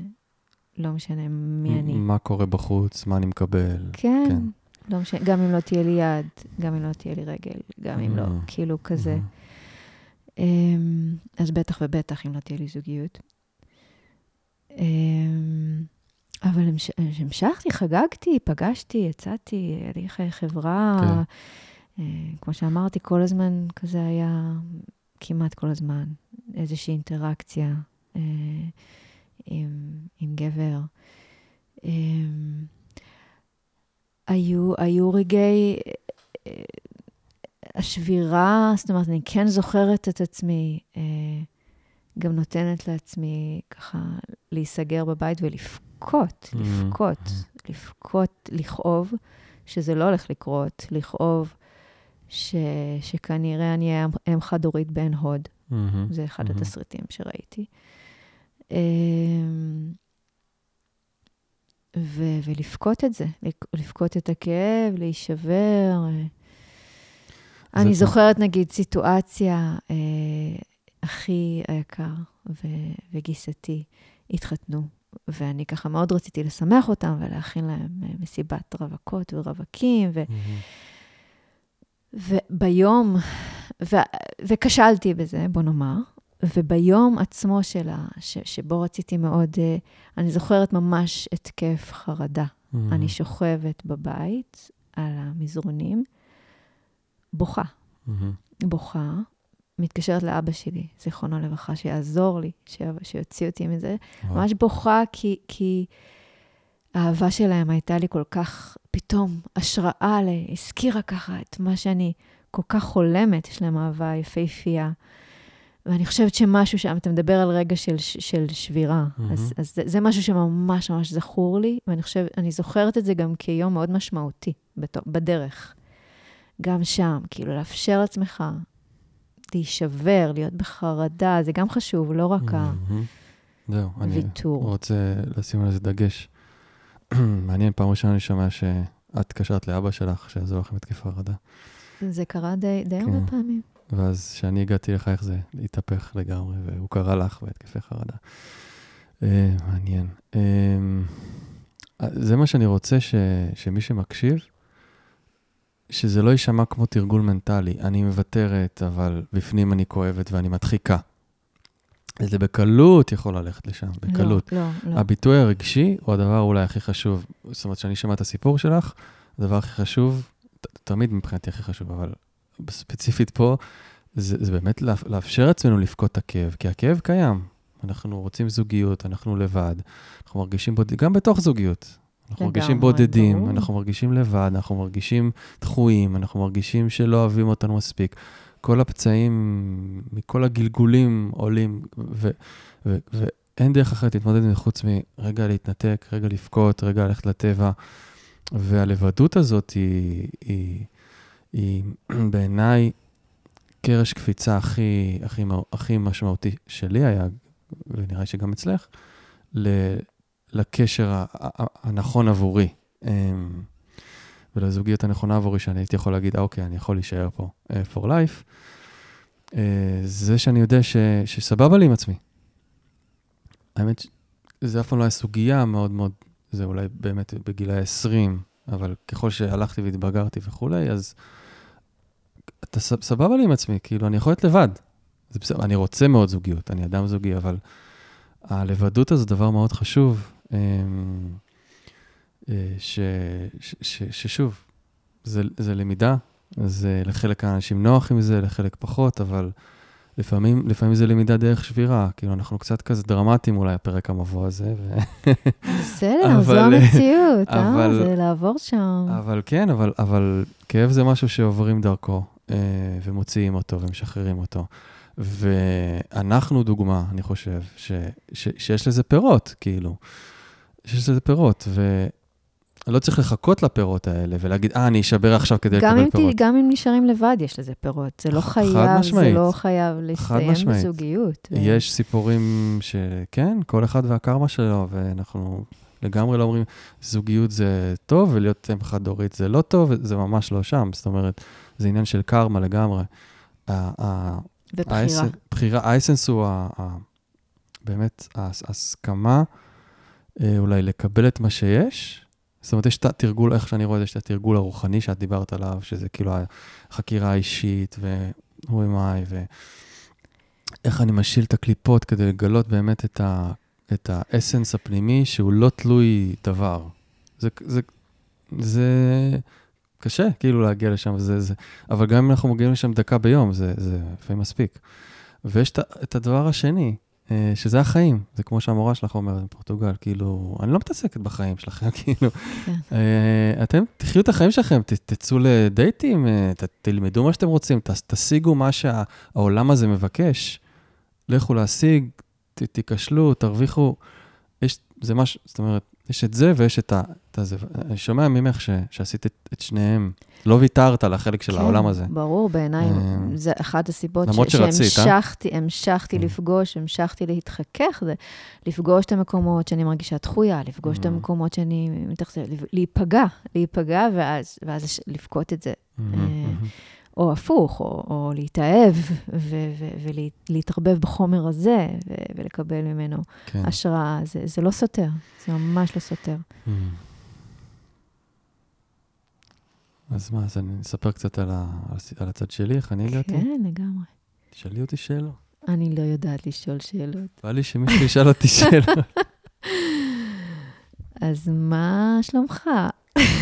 Speaker 1: לא משנה מי אני.
Speaker 2: מה קורה בחוץ, מה אני מקבל.
Speaker 1: כן. כן. לא משנה, גם אם לא תהיה לי יד, גם אם לא תהיה לי רגל, גם אם לא, mm-hmm. כאילו כזה. Mm-hmm. אז בטח ובטח אם לא תהיה לי זוגיות. אמ, אבל המשכתי, חגגתי, פגשתי, יצאתי, היה לי חברה. כן. אה, כמו שאמרתי, כל הזמן כזה היה, כמעט כל הזמן, איזושהי אינטראקציה אה, עם, עם גבר. אמ, היו, היו רגעי אה, השבירה, זאת אומרת, אני כן זוכרת את עצמי, גם נותנת לעצמי ככה להיסגר בבית ולבכות, mm-hmm. לבכות, mm-hmm. לבכות, לכאוב, שזה לא הולך לקרות, לכאוב ש, שכנראה אני אהיה אם חד-הורית בעין הוד. Mm-hmm. זה אחד mm-hmm. התסריטים שראיתי. אמ, ו- ולבכות את זה, לבכות את הכאב, להישבר. אני זוכרת, נגיד, סיטואציה, אה, אחי היקר ו- וגיסתי התחתנו, ואני ככה מאוד רציתי לשמח אותם ולהכין להם אה, מסיבת רווקות ורווקים, ו... Mm-hmm. וביום, ו... וכשלתי בזה, בוא נאמר, וביום עצמו שלה, ש, שבו רציתי מאוד, uh, אני זוכרת ממש התקף חרדה. Mm-hmm. אני שוכבת בבית על המזרונים, בוכה. Mm-hmm. בוכה, מתקשרת לאבא שלי, זיכרונו לברכה, שיעזור לי. שיוציא אותי מזה.
Speaker 2: וואו.
Speaker 1: ממש בוכה, כי, כי האהבה שלהם הייתה לי כל כך, פתאום, השראה. הזכירה ככה את מה שאני כל כך חולמת, יש להם אהבה יפהפייה. ואני חושבת שמשהו שם, אתה מדבר על רגע של, של שבירה,
Speaker 2: מהמם.
Speaker 1: אז, אז זה, זה משהו שממש ממש זכור לי, ואני חושבת, אני זוכרת את זה גם כיום מאוד משמעותי בדרך. גם שם, כאילו, לאפשר לעצמך להישבר, להיות בחרדה, זה גם חשוב, לא רק.
Speaker 2: זהו, אני. רוצה לשים על זה דגש. מעניין, פעם ראשונה אני שומע שאת התקשרת לאבא שלך, שיעזור לך עם התקף חרדה.
Speaker 1: זה קרה די, די
Speaker 2: כן.
Speaker 1: הרבה פעמים.
Speaker 2: ואז כשאני הגעתי לך, איך זה התהפך לגמרי, והוא קרא לך בהתקפי חרדה. אה, מעניין. אה, זה מה שאני רוצה ש, שמי שמקשיב, שזה לא יישמע כמו תרגול מנטלי. אני מוותרת, אבל בפנים אני כואבת ואני מדחיקה. זה בקלות יכול ללכת לשם, בקלות.
Speaker 1: לא, לא, לא.
Speaker 2: הביטוי הרגשי הוא הדבר אולי הכי חשוב. זאת אומרת, כשאני שומע את הסיפור שלך, הדבר הכי חשוב, ת- תמיד מבחינתי הכי חשוב, אבל ספציפית פה, זה, זה באמת לאפ- לאפשר לעצמנו לבכות את הכאב, כי הכאב קיים. אנחנו רוצים זוגיות, אנחנו לבד, אנחנו מרגישים בודדים, גם בתוך זוגיות. אנחנו מרגישים בודדים,
Speaker 1: ברור.
Speaker 2: אנחנו מרגישים לבד, אנחנו מרגישים דחויים, אנחנו מרגישים שלא אוהבים אותנו מספיק. כל הפצעים מכל הגלגולים עולים, ו- ו- ואין דרך אחרת להתמודד עם חוץ מרגע להתנתק, רגע לבכות, רגע ללכת לטבע. והלבדות הזאת היא, היא, היא בעיניי קרש קפיצה הכי, הכי, הכי משמעותי שלי היה, ונראה שגם אצלך, ל- לקשר הנכון עבורי. אמ, ולזוגיות הנכונה עבורי, שאני הייתי יכול להגיד, "אה, אוקיי, אני יכול להישאר פה uh, for life. Uh, זה שאני יודע ש, שסבבה לי עם עצמי. האמת, זה אף פעם לא היה סוגיה מאוד מאוד, זה אולי באמת בגילי ה-20, אבל ככל שהלכתי והתבגרתי וכולי, אז אתה סבבה לי עם עצמי, כאילו, אני יכול להיות לבד. זה בסדר, אני רוצה מאוד זוגיות, אני אדם זוגי, אבל הלבדות הזו דבר מאוד חשוב, אה, ש, ש, ש, ששוב, זה, זה למידה, זה לחלק האנשים נוח עם זה, לחלק פחות, אבל לפעמים, לפעמים זה למידה דרך שבירה. כאילו, אנחנו קצת כזה דרמטיים אולי, הפרק המבוא הזה. ו...
Speaker 1: בסדר, זו
Speaker 2: אבל-
Speaker 1: המציאות, אה?
Speaker 2: אבל-
Speaker 1: זה לעבור שם.
Speaker 2: אבל כן, אבל, אבל כאב זה משהו שעוברים דרכו, אה, ומוציאים אותו ומשחררים אותו. ואנחנו דוגמה, אני חושב, ש, ש, שיש לזה פירות, כאילו. שיש לזה פירות, ולא צריך לחכות לפירות האלה ולהגיד, אה, אני אשבר עכשיו כדי לקבל
Speaker 1: ת,
Speaker 2: פירות.
Speaker 1: גם אם נשארים לבד, יש לזה פירות. זה לא חייב, זה. לא חייב להסתיים. בזוגיות. ו-
Speaker 2: יש סיפורים שכן, כל אחד והקרמה שלו, ואנחנו לגמרי לא אומרים, זוגיות זה טוב, ולהיות אם חד-הורית זה לא טוב, זה ממש לא שם. זאת אומרת, זה עניין של קרמה לגמרי.
Speaker 1: ובחירה.
Speaker 2: בחירה, האסנס הוא באמת ההס- ההסכמה אה, אולי לקבל את מה שיש. זאת אומרת, יש את התרגול, איך שאני רואה את זה, יש את התרגול הרוחני שאת דיברת עליו, שזה כאילו החקירה האישית, ו-who am I, ואיך אני משיל את הקליפות כדי לגלות באמת את, ה- את האסנס הפנימי, שהוא לא תלוי דבר. זה, זה, זה קשה כאילו להגיע לשם, זה, זה, אבל גם אם אנחנו מגיעים לשם דקה ביום, זה, לפעמים מספיק. ויש את, הדבר השני, אה, שזה החיים. זה כמו שהמורה שלך אומרת בפורטוגל, כאילו, אני לא מתעסקת בחיים שלכם, כאילו.
Speaker 1: כן.
Speaker 2: אה, אתם תחיו את החיים שלכם, ת, תצאו לדייטים, אה, ת, תלמדו מה שאתם רוצים, ת, תשיגו מה שהעולם הזה מבקש. לכו להשיג, ת, תיכשלו, תרוויחו. יש, זה משהו, זאת אומרת, יש את זה ויש את, ה, את הזה. אני שומע ממך ש, שעשית את, את שניהם. לא ויתרת על החלק של
Speaker 1: כן,
Speaker 2: העולם הזה.
Speaker 1: ברור, בעיניי,
Speaker 2: אה,
Speaker 1: זה אחת הסיבות
Speaker 2: למרות
Speaker 1: ש-
Speaker 2: שרצית, אה?
Speaker 1: שהמשכתי, המשכתי
Speaker 2: כן.
Speaker 1: לפגוש, המשכתי להתחכך, זה לפגוש את המקומות שאני מרגישה דחויה, לפגוש את
Speaker 2: Mm.
Speaker 1: המקומות שאני מתאכזבת, להיפגע, להיפגע, ואז, ואז לבכות את זה. או הפוך, או, או להתאהב ולהתערבב בחומר הזה ו- ולקבל ממנו
Speaker 2: כן.
Speaker 1: השראה. זה, זה לא סותר, זה ממש לא סותר.
Speaker 2: Mm. אז מה, אז אני אספר קצת על, ה, על הצד שלי, איך אני הגעתי?
Speaker 1: כן, לגמרי.
Speaker 2: תשאלי אותי שאלות.
Speaker 1: אני לא יודעת לשאול שאלות.
Speaker 2: בא לי שמישהו ישאל אותי שאלות.
Speaker 1: אז מה שלומך?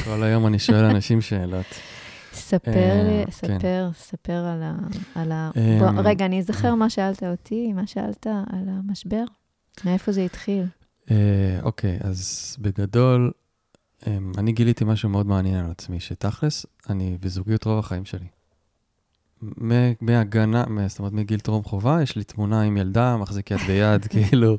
Speaker 2: כל היום אני שואל אנשים שאלות.
Speaker 1: ספר
Speaker 2: אה, כן.
Speaker 1: ספר, ספר על ה... על ה...
Speaker 2: אמ,
Speaker 1: בוא, רגע, אני אזכר מה שאלת אותי, מה שאלת על המשבר? מאיפה זה התחיל?
Speaker 2: אה, אוקיי, אז בגדול, אמ, אני גיליתי משהו מאוד מעניין על עצמי, שתכלס, אני בזוגיות רוב החיים שלי. מהגנה, זאת אומרת, מגיל טרום חובה, יש לי תמונה עם ילדה, מחזיק יד ביד, כאילו,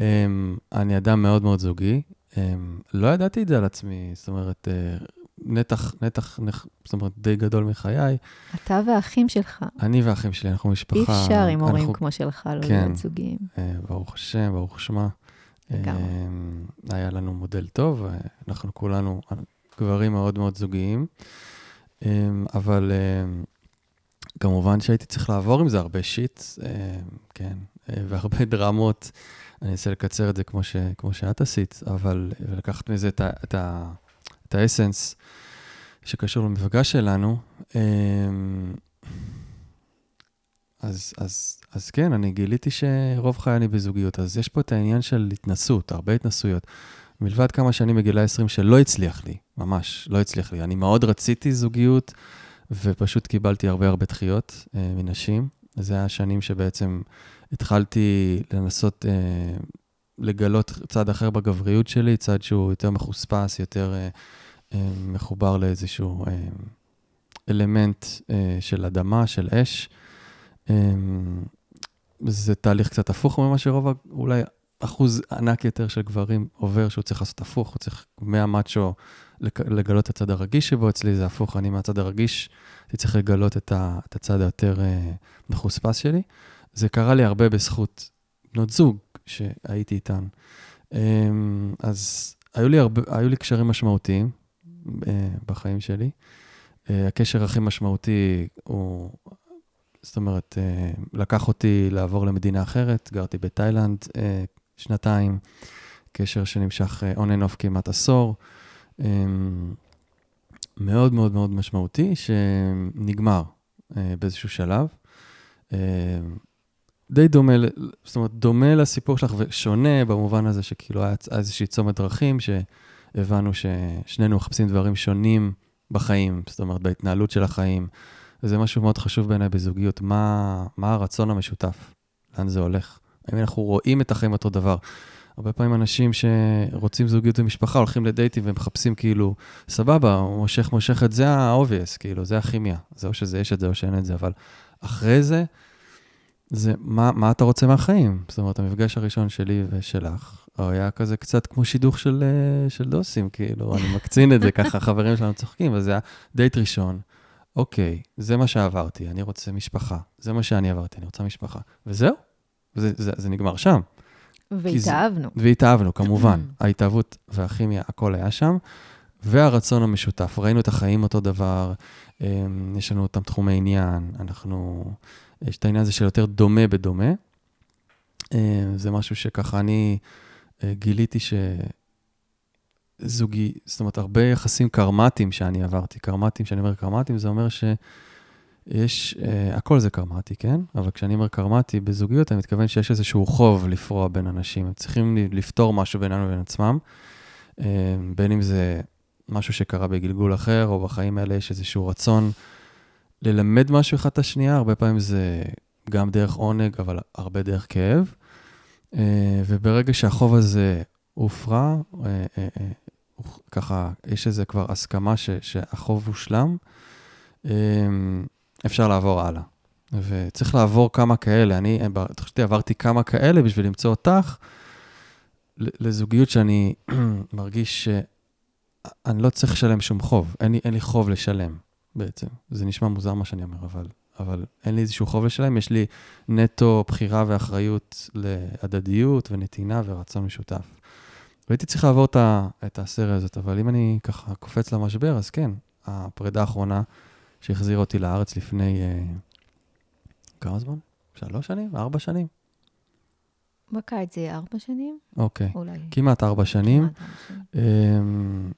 Speaker 2: אמ, אני אדם מאוד מאוד זוגי. אמ, לא ידעתי את זה על עצמי, זאת אומרת, אה, נתח, נתח, נח- זאת אומרת, די גדול מחיי.
Speaker 1: אתה והאחים שלך.
Speaker 2: אני והאחים שלי, אנחנו משפחה.
Speaker 1: אי אפשר עם הורים
Speaker 2: אנחנו-
Speaker 1: כמו שלך לא
Speaker 2: כן.
Speaker 1: להיות זוגיים.
Speaker 2: אה, ברוך השם, ברוך שמה.
Speaker 1: לגמרי.
Speaker 2: אה, היה לנו מודל טוב, אנחנו כולנו גברים מאוד מאוד זוגיים, אה, אבל כמובן שהייתי צריך לעבור עם זה הרבה שיט, כן, והרבה דרמות. אני אנסה לקצר את זה כמו, ש, כמו שאת עשית, אבל, ולקחת מזה את, ה, את, ה, האסנס שקשור למפגש שלנו. אה, אז, אז, אז כן, אני גיליתי שרוב חיי אני בזוגיות, אז יש פה את העניין של התנסות, הרבה התנסויות. מלבד כמה שנים בגילי 20 שלא הצליח לי, ממש, לא הצליח לי. אני מאוד רציתי זוגיות, ופשוט קיבלתי הרבה הרבה דחיות אה, מנשים. זה השנים שבעצם התחלתי לנסות אה, לגלות צד אחר בגבריות שלי, צד שהוא יותר מחוספס, יותר אה, מחובר לאיזשהו אה, אלמנט אה, של אדמה, של אש. אמ, זה תהליך קצת הפוך ממה שרוב, אולי אחוז ענק יותר של גברים עובר, שהוא צריך לעשות הפוך, הוא צריך מהמאצ'ו לגלות את הצד הרגיש שבו, אצלי זה הפוך, אני מהצד הרגיש, הייתי צריך לגלות את, הצד היותר אה, מחוספס שלי. זה קרה לי הרבה בזכות בנות זוג שהייתי איתן. אמ, אז היו לי, הרבה, היו לי קשרים משמעותיים בחיים שלי. אה, הקשר הכי משמעותי הוא זאת אומרת, אה, לקח אותי לעבור למדינה אחרת, גרתי בתאילנד אה, שנתיים, קשר שנמשך אה, on and off כמעט עשור, אה, מאוד מאוד מאוד משמעותי, שנגמר אה, באיזשהו שלב. אה, די דומה, זאת אומרת, דומה לסיפור שלך ושונה במובן הזה שכאילו היה איזושהי צומת דרכים, שהבנו ששנינו מחפשים דברים שונים בחיים, זאת אומרת, בהתנהלות של החיים. וזה משהו מאוד חשוב בעיניי בזוגיות, מה, מה הרצון המשותף, לאן זה הולך. האם אנחנו רואים את החיים אותו דבר. הרבה פעמים אנשים שרוצים זוגיות ומשפחה הולכים לדייטים ומחפשים כאילו, סבבה, הוא מושך מושך את זה ה-obvious, כאילו, זה הכימיה. זה או שזה יש את זה או שאין את זה, אבל אחרי זה, זה מה, מה אתה רוצה מהחיים? זאת אומרת, המפגש הראשון שלי ושלך, הוא היה כזה קצת כמו שידוך של, אה, של דוסים, כאילו, אני מקצין את זה, ככה החברים שלנו צוחקים, וזה היה דייט ראשון. אוקיי, זה מה שעברתי, אני רוצה משפחה. זה מה שאני עברתי, אני רוצה משפחה. וזהו, זה, זה, זה נגמר שם.
Speaker 1: והתאהבנו.
Speaker 2: והתאהבנו, כמובן. ההתאהבות והכימיה, הכל היה שם. והרצון המשותף, ראינו את החיים אותו דבר, אמ, יש לנו אותם תחומי עניין, אנחנו, יש את העניין הזה של יותר דומה בדומה. אמ, זה משהו שככה אני גיליתי שזוגי, זאת אומרת, הרבה יחסים קרמטיים שאני עברתי. קרמטיים, כשאני אומר קרמטיים, זה אומר שיש, uh, הכל זה קרמטי, כן? אבל כשאני אומר קרמטי בזוגיות, אני מתכוון שיש איזשהו חוב לפרוע בין אנשים. הם צריכים לפתור משהו ביננו לבין עצמם. Uh, בין אם זה משהו שקרה בגלגול אחר, או בחיים האלה יש איזשהו רצון ללמד משהו אחד את השנייה, הרבה פעמים זה גם דרך עונג, אבל הרבה דרך כאב. Uh, וברגע שהחוב הזה הופרע, uh, uh, ככה, יש איזה כבר הסכמה ש, שהחוב הושלם, אפשר לעבור הלאה. וצריך לעבור כמה כאלה. אני, חשבתי, עברתי כמה כאלה בשביל למצוא אותך לזוגיות שאני מרגיש שאני לא צריך לשלם שום חוב. אין לי, אין לי חוב לשלם בעצם. זה נשמע מוזר מה שאני אומר, אבל, אבל אין לי איזשהו חוב לשלם. יש לי נטו בחירה ואחריות להדדיות ונתינה ורצון משותף. והייתי צריך לעבור את הסרט הזאת, אבל אם אני ככה קופץ למשבר, אז כן, הפרידה האחרונה שהחזירה אותי לארץ לפני, אה, כמה זמן? שלוש שנים? ארבע שנים?
Speaker 1: בקיץ זה יהיה ארבע שנים?
Speaker 2: אוקיי.
Speaker 1: אולי.
Speaker 2: כמעט ארבע שנים.
Speaker 1: כמעט ארבע שנים.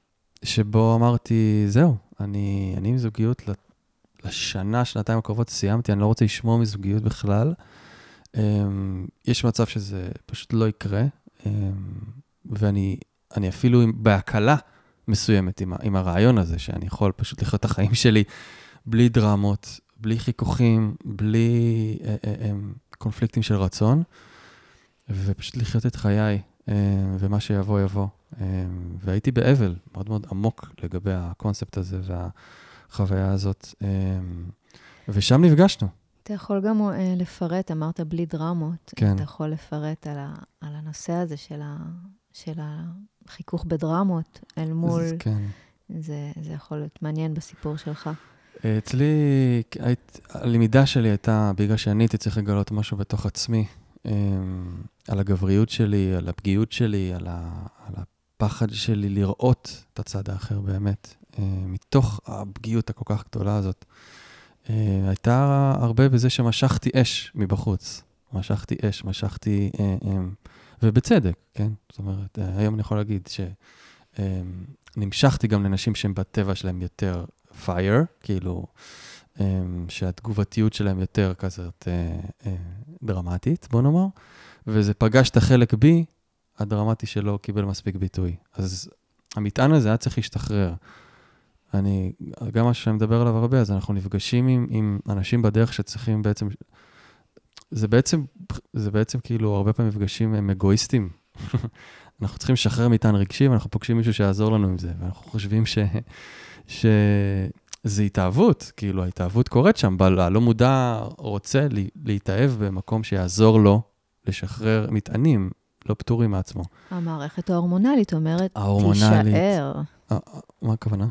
Speaker 2: שבו אמרתי, זהו, אני, אני עם זוגיות לשנה, שנתיים הקרובות סיימתי, אני לא רוצה לשמוע מזוגיות בכלל. יש מצב שזה פשוט לא יקרה, ואני אני אפילו בהקלה מסוימת עם, עם הרעיון הזה, שאני יכול פשוט לחיות את החיים שלי בלי דרמות, בלי חיכוכים, בלי אה, אה, אה, קונפליקטים של רצון, ופשוט לחיות את חיי, ומה שיבוא, יבוא. והייתי באבל מאוד מאוד עמוק לגבי הקונספט הזה והחוויה הזאת, אה, ושם נפגשנו.
Speaker 1: אתה יכול גם uh, לפרט, אמרת בלי דרמות.
Speaker 2: כן.
Speaker 1: אתה יכול לפרט על, ה, על הנושא הזה של, ה, של החיכוך בדרמות אל מול...
Speaker 2: אז כן.
Speaker 1: זה, זה יכול להיות מעניין בסיפור שלך.
Speaker 2: אצלי, היית, הלמידה שלי הייתה, בגלל שאני הייתי צריך לגלות משהו בתוך עצמי, אמ, על הגבריות שלי, על הפגיעות שלי, על, ה, על הפחד שלי לראות את הצד האחר באמת, אמ, מתוך הפגיעות הכל כך גדולה הזאת. אמ, הייתה הרבה בזה שמשכתי אש מבחוץ. משכתי אש, משכתי, אמ, ובצדק, כן? זאת אומרת, אה, היום אני יכול להגיד שנמשכתי גם לנשים שהן בטבע שלהן יותר fire, כאילו, שהתגובתיות שלהן יותר כזאת אה, אה, דרמטית, בוא נאמר, וזה פגש את החלק בי, הדרמטי שלא קיבל מספיק ביטוי. אז המטען הזה היה צריך להשתחרר. אני, גם מה שאני מדבר עליו הרבה, אז אנחנו נפגשים עם, עם אנשים בדרך שצריכים בעצם, זה בעצם, זה בעצם כאילו, הרבה פעמים מפגשים הם אגואיסטים. אנחנו צריכים לשחרר מטען רגשי, ואנחנו פוגשים מישהו שיעזור לנו עם זה, ואנחנו חושבים ש... שזה התאהבות, כאילו ההתאהבות קורית שם, בעל הלא מודע רוצה לה, להתאהב במקום שיעזור לו לשחרר מטענים לא פטורים מעצמו.
Speaker 1: המערכת ההורמונלית אומרת,
Speaker 2: ההורמונלית.
Speaker 1: תישאר.
Speaker 2: אה, אה, מה הכוונה?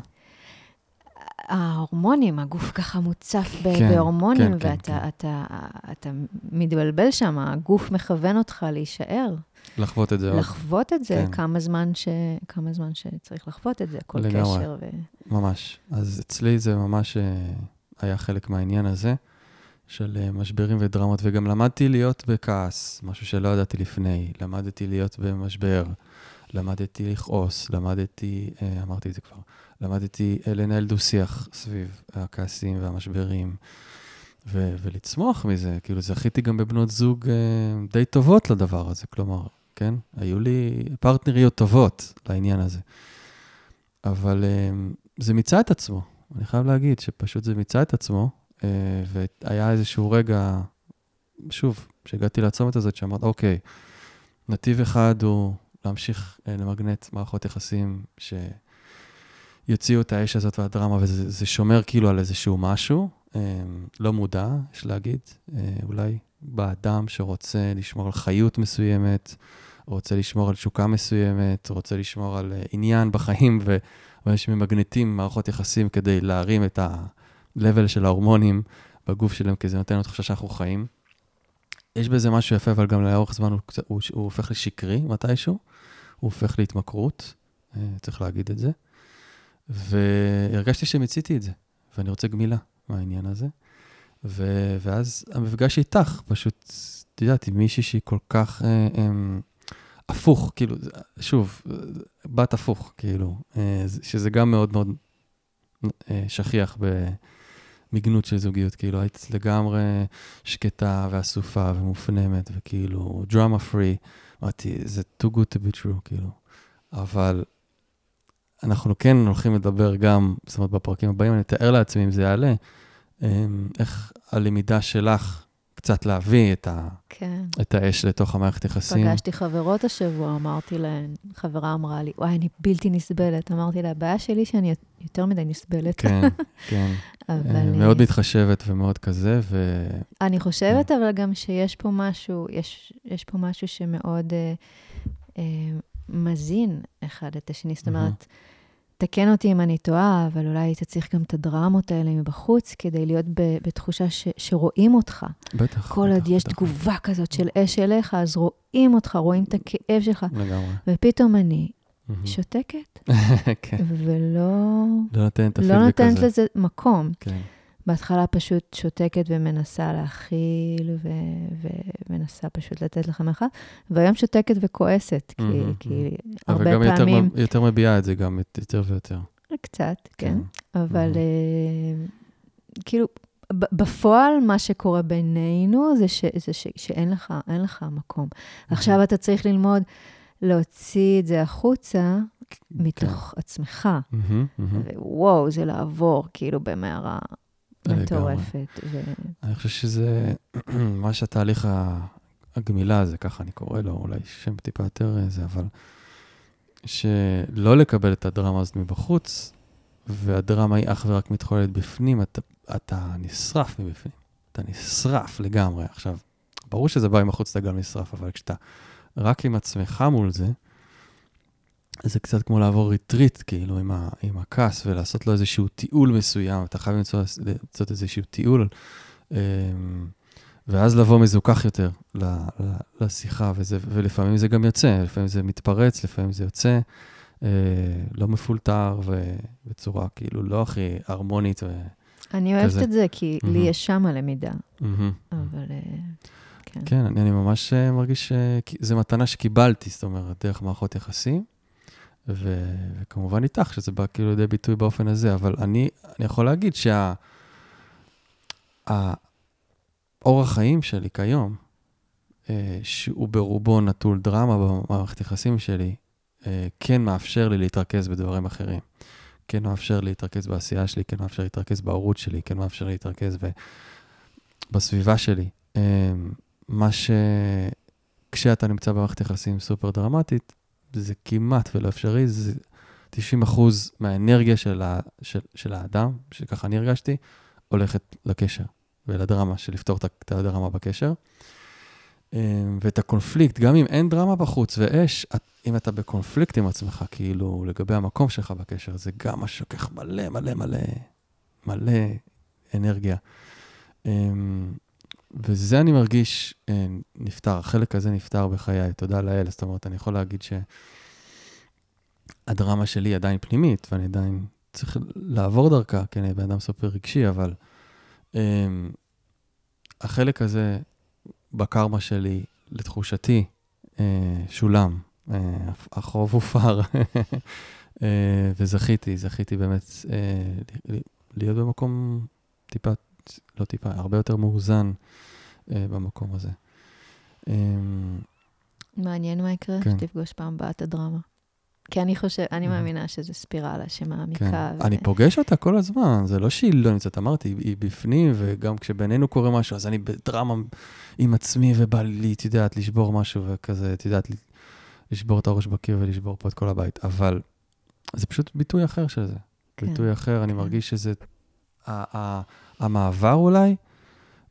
Speaker 1: ההורמונים, הגוף ככה מוצף ב-
Speaker 2: כן,
Speaker 1: בהורמונים,
Speaker 2: כן, כן,
Speaker 1: ואתה
Speaker 2: כן.
Speaker 1: אתה, אתה מתבלבל שם, הגוף מכוון אותך להישאר,
Speaker 2: לחוות את זה.
Speaker 1: לחוות את זה
Speaker 2: כן.
Speaker 1: כמה זמן, ש, כמה זמן שצריך לחוות את זה, כל
Speaker 2: לגמרי.
Speaker 1: קשר. ו...
Speaker 2: ממש. אז אצלי זה ממש אה, היה חלק מהעניין הזה, של אה, משברים ודרמות, וגם למדתי להיות בכעס, משהו שלא ידעתי לפני. למדתי להיות במשבר, למדתי לכעוס, למדתי, אה, אמרתי את זה כבר, למדתי אה, לנהל דו-שיח סביב הכעסים והמשברים, ו- ולצמוח מזה. כאילו, זכיתי גם בבנות זוג די טובות לדבר הזה, כלומר, כן? היו לי פרטנריות טובות לעניין הזה. אבל זה מיצה את עצמו. אני חייב להגיד שפשוט זה מיצה את עצמו, והיה איזשהו רגע, שוב, כשהגעתי לצומת הזאת, שאמרת, אוקיי, נתיב אחד הוא להמשיך אה, למגנט מערכות יחסים שיוציאו את האש הזאת והדרמה, וזה זה שומר כאילו על איזשהו משהו, אה, לא מודע, יש להגיד, אה, אולי באדם שרוצה לשמור על חיות מסוימת, רוצה לשמור על תשוקה מסוימת, רוצה לשמור על אה, עניין בחיים. ואנשים ממגנטים מערכות יחסים כדי להרים את ה-level של ההורמונים בגוף שלהם, כי זה נותן לנו תחושה שאנחנו חיים. יש בזה משהו יפה, אבל גם לאורך זמן הוא, קצת- הוא, הוא הופך לשקרי מתישהו, הוא הופך להתמכרות, אה, צריך להגיד את זה. והרגשתי שמיציתי את זה, ואני רוצה גמילה מהעניין הזה. ו, ואז המפגש איתך, פשוט, את יודעת, עם מישהי שהיא כל כך אה, אה, הפוך, כאילו, שוב, בת הפוך, כאילו, אה, זה- שזה גם מאוד מאוד אה, שכיח במגנות של זוגיות, כאילו, היית לגמרי שקטה ואסופה ומופנמת, וכאילו, דרמה פרי. אמרתי, זה too good to be true, כאילו. אבל אנחנו כן הולכים לדבר גם, זאת אומרת, בפרקים הבאים, אני אתאר לעצמי אם זה יעלה, אה, איך הלמידה שלך קצת להביא את, ה,
Speaker 1: כן.
Speaker 2: את האש לתוך המערכת יחסים.
Speaker 1: פגשתי חברות השבוע, אמרתי להן, חברה אמרה לי, וואי, אני בלתי נסבלת. אמרתי לה, הבעיה שלי שאני יותר מדי נסבלת.
Speaker 2: כן, כן.
Speaker 1: אבל...
Speaker 2: אה,
Speaker 1: אה,
Speaker 2: מאוד מתחשבת ומאוד כזה, ו...
Speaker 1: אני חושבת אבל גם שיש פה משהו, יש, יש פה משהו שמאוד אה, אה, מזין אחד את השני. זאת. אומרת, תקן אותי אם אני טועה, אבל אולי היית צריך גם את הדרמות האלה מבחוץ, כדי להיות ב, בתחושה ש, שרואים אותך.
Speaker 2: בטח.
Speaker 1: כל
Speaker 2: בטח,
Speaker 1: עוד יש
Speaker 2: בטח.
Speaker 1: תגובה כזאת של אש אליך, אז רואים אותך, רואים את הכאב שלך.
Speaker 2: לגמרי.
Speaker 1: ופתאום אני. שותקת,
Speaker 2: כן.
Speaker 1: ולא
Speaker 2: לא נותנת את
Speaker 1: לא
Speaker 2: הפידבק
Speaker 1: נותנת
Speaker 2: הזה.
Speaker 1: לזה מקום.
Speaker 2: כן.
Speaker 1: בהתחלה פשוט שותקת ומנסה להכיל, ו- ומנסה פשוט לתת לך מרחב, והיום שותקת וכועסת, כי,
Speaker 2: מהמם,
Speaker 1: כי
Speaker 2: מהמם.
Speaker 1: הרבה
Speaker 2: אבל גם יותר
Speaker 1: פעמים,
Speaker 2: מב- יותר מביעה את זה גם יותר ויותר.
Speaker 1: קצת, כן, אבל
Speaker 2: מהמם.
Speaker 1: אה, כאילו, בפועל מה שקורה בינינו זה, ש- זה ש- שאין לך, לך מקום. עכשיו אתה צריך ללמוד להוציא את זה החוצה, מתוך
Speaker 2: כן.
Speaker 1: עצמך.
Speaker 2: מהמם, מהמם.
Speaker 1: ווואו, זה לעבור כאילו במערה. מטורפת. ו...
Speaker 2: אני חושב שזה מה שהתהליך ה- הגמילה הזה, ככה אני קורא לו, אולי שם טיפה יותר אה, זה, אבל שלא לקבל את הדרמה הזאת מבחוץ, והדרמה היא אך ורק מתחוללת בפנים, אתה, אתה נשרף מבפנים. אתה נשרף לגמרי. עכשיו, ברור שזה בא מבחוץ, אתה גם נשרף, אבל כשאתה רק עם עצמך מול זה, זה קצת כמו לעבור retreat, כאילו, עם, ה, עם הכעס, ולעשות לו איזשהו טיול מסוים, אתה חייב למצוא, למצוא איזשהו טיול, אמ, ואז לבוא מזוכח יותר לשיחה, וזה, ולפעמים זה גם יוצא, לפעמים זה מתפרץ, לפעמים זה יוצא, אה, לא מפולטר, ובצורה כאילו לא הכי הרמונית. ו...
Speaker 1: אני אוהבת
Speaker 2: כזה.
Speaker 1: את זה, כי לי
Speaker 2: מהמם.
Speaker 1: יש שם הלמידה,
Speaker 2: מהמם.
Speaker 1: אבל אה, כן.
Speaker 2: כן, אני, אני ממש אה, מרגיש שזו מתנה שקיבלתי, זאת אומרת, דרך מערכות יחסים, ו, וכמובן איתך, שזה בא כאילו לידי ביטוי באופן הזה, אבל אני, אני יכול להגיד שה... ה- אורח חיים שלי כיום, אה, שהוא ברובו נטול דרמה במערכת יחסים שלי, אה, כן מאפשר לי להתרכז בדברים אחרים. כן מאפשר לי להתרכז בעשייה שלי, כן מאפשר לי להתרכז בהורות שלי, כן מאפשר לי להתרכז ב... בסביבה שלי. אה, מה ש... כשאתה נמצא במערכת יחסים סופר דרמטית, זה כמעט ולא אפשרי, זה 90 אחוז מהאנרגיה של, ה... של, של האדם, שככה אני הרגשתי, הולכת לקשר ולדרמה, של לפתור את הדרמה בקשר. אה, ואת הקונפליקט, גם אם אין דרמה בחוץ ואש, אם אתה בקונפליקט עם עצמך, כאילו, לגבי המקום שלך בקשר, זה גם מה שלוקח מלא, מלא, מלא, מלא אנרגיה. וזה אני מרגיש אה, נפתר, החלק הזה נפתר בחיי, תודה לאל. זאת אומרת, אני יכול להגיד שהדרמה שלי עדיין פנימית, ואני עדיין צריך לעבור דרכה, כי אני בן אדם סופר רגשי, אבל אמ, החלק הזה בקרמה שלי, לתחושתי, אה, שולם. אה, החוב הופר, אה, וזכיתי, זכיתי באמת אה, להיות במקום טיפה, לא טיפה, הרבה יותר מאוזן אה, במקום הזה. אה,
Speaker 1: מעניין מה יקרה,
Speaker 2: כן.
Speaker 1: שתפגוש פעם הבאה את הדרמה. כי אני חושב, אני. מאמינה שזו ספירלה שמעמיקה.
Speaker 2: כן.
Speaker 1: ו-
Speaker 2: אני פוגש אותה כל הזמן, זה לא שהיא לא נמצאת, אמרתי, היא, בפנים, וגם כשבינינו קורה משהו, אז אני בדרמה עם עצמי, ובא לי, את יודעת, לשבור משהו, וכזה, את יודעת, לשבור את הראש בקיר ולשבור פה את כל הבית. אבל זה פשוט ביטוי אחר של זה.
Speaker 1: כן,
Speaker 2: ביטוי אחר, אני
Speaker 1: כן.
Speaker 2: מרגיש שזה... המעבר אולי,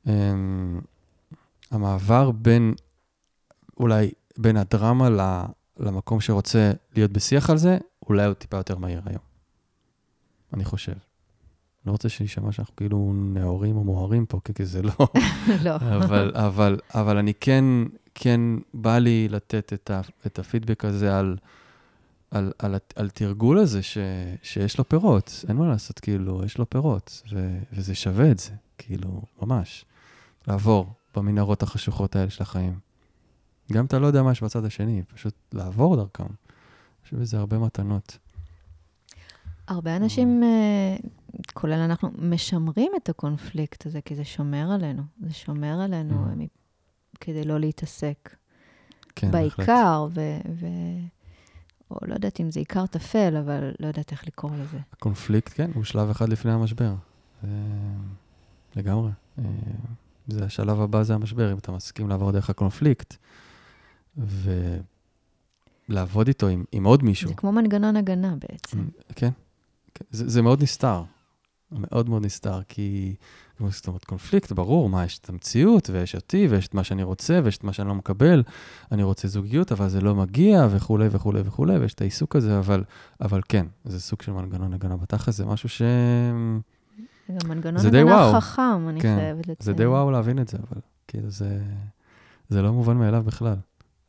Speaker 2: אמ, המעבר בין, אולי, בין הדרמה למקום שרוצה להיות בשיח על זה, אולי הוא טיפה יותר מהיר היום. אני חושב. לא רוצה שיישמע שאנחנו כאילו נאורים או מוהרים פה, כי כי זה לא,
Speaker 1: לא.
Speaker 2: אבל, אבל, אבל אני כן, כן בא לי לתת את, ה, את הפידבק הזה על, על, על, על תרגול הזה ש, שיש לו פירות. אין מה לעשות, כאילו, יש לו פירות, ו, וזה שווה את זה, כאילו, ממש. לעבור במנהרות החשוכות האלה של החיים. גם אתה לא יודע מה יש בצד השני, פשוט לעבור דרכם. יש בזה הרבה מתנות.
Speaker 1: הרבה אנשים, אה, כולל אנחנו, משמרים את הקונפליקט הזה, כי זה שומר עלינו. זה שומר עלינו
Speaker 2: Mhm.
Speaker 1: מ- כדי לא להתעסק
Speaker 2: כן, בהחלט.
Speaker 1: בעיקר, ו... ו... או לא יודעת אם זה עיקר טפל, אבל לא יודעת איך לקרוא לזה.
Speaker 2: הקונפליקט, כן, הוא שלב אחד לפני המשבר. זה... לגמרי. אה, זה השלב הבא, זה המשבר. אם אתה מסכים לעבור דרך הקונפליקט, ולעבוד איתו עם, עם עוד מישהו.
Speaker 1: זה כמו מנגנון הגנה בעצם.
Speaker 2: כן, כן. זה, זה מאוד נסתר. מאוד מאוד נסתר, כי כמו זאת אומרת, קונפליקט, ברור, מה, יש את המציאות, ויש אותי, ויש את מה שאני רוצה, ויש את מה שאני לא מקבל. אני רוצה זוגיות, אבל זה לא מגיע, וכולי וכולי וכולי, ויש את העיסוק הזה, אבל, אבל כן, זה סוג של מנגנון הגנה. בתכל'ס זה משהו ש...
Speaker 1: זה מנגנון
Speaker 2: זה
Speaker 1: הגנה. חכם, אני
Speaker 2: כן,
Speaker 1: חייבת לציין.
Speaker 2: זה די וואו להבין את זה, אבל כאילו זה, זה לא מובן מאליו בכלל.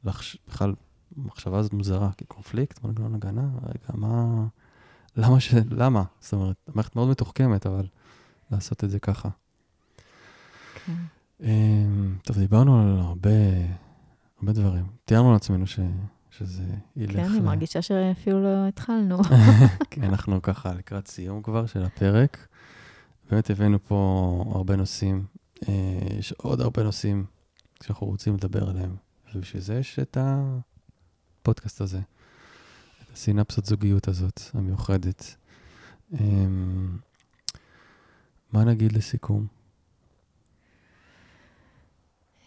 Speaker 2: לחש, בכלל, מחשבה הזאת מוזרה, כי קונפליקט, מנגנון הגנה, רגע, מה... למה ש... למה? זאת אומרת, המערכת מאוד מתוחכמת, אבל לעשות את זה ככה.
Speaker 1: כן.
Speaker 2: אמ, טוב, דיברנו על הרבה, הרבה דברים. תיארנו לעצמנו ש, שזה ילך...
Speaker 1: כן, אני מרגישה שאפילו לא התחלנו.
Speaker 2: כן, אנחנו ככה לקראת סיום כבר של הפרק. באמת הבאנו פה הרבה נושאים. אה, יש עוד הרבה נושאים שאנחנו רוצים לדבר עליהם, ובשביל זה יש את הפודקאסט הזה, הסינפסות זוגיות הזאת, המיוחדת. אמ, מה נגיד לסיכום?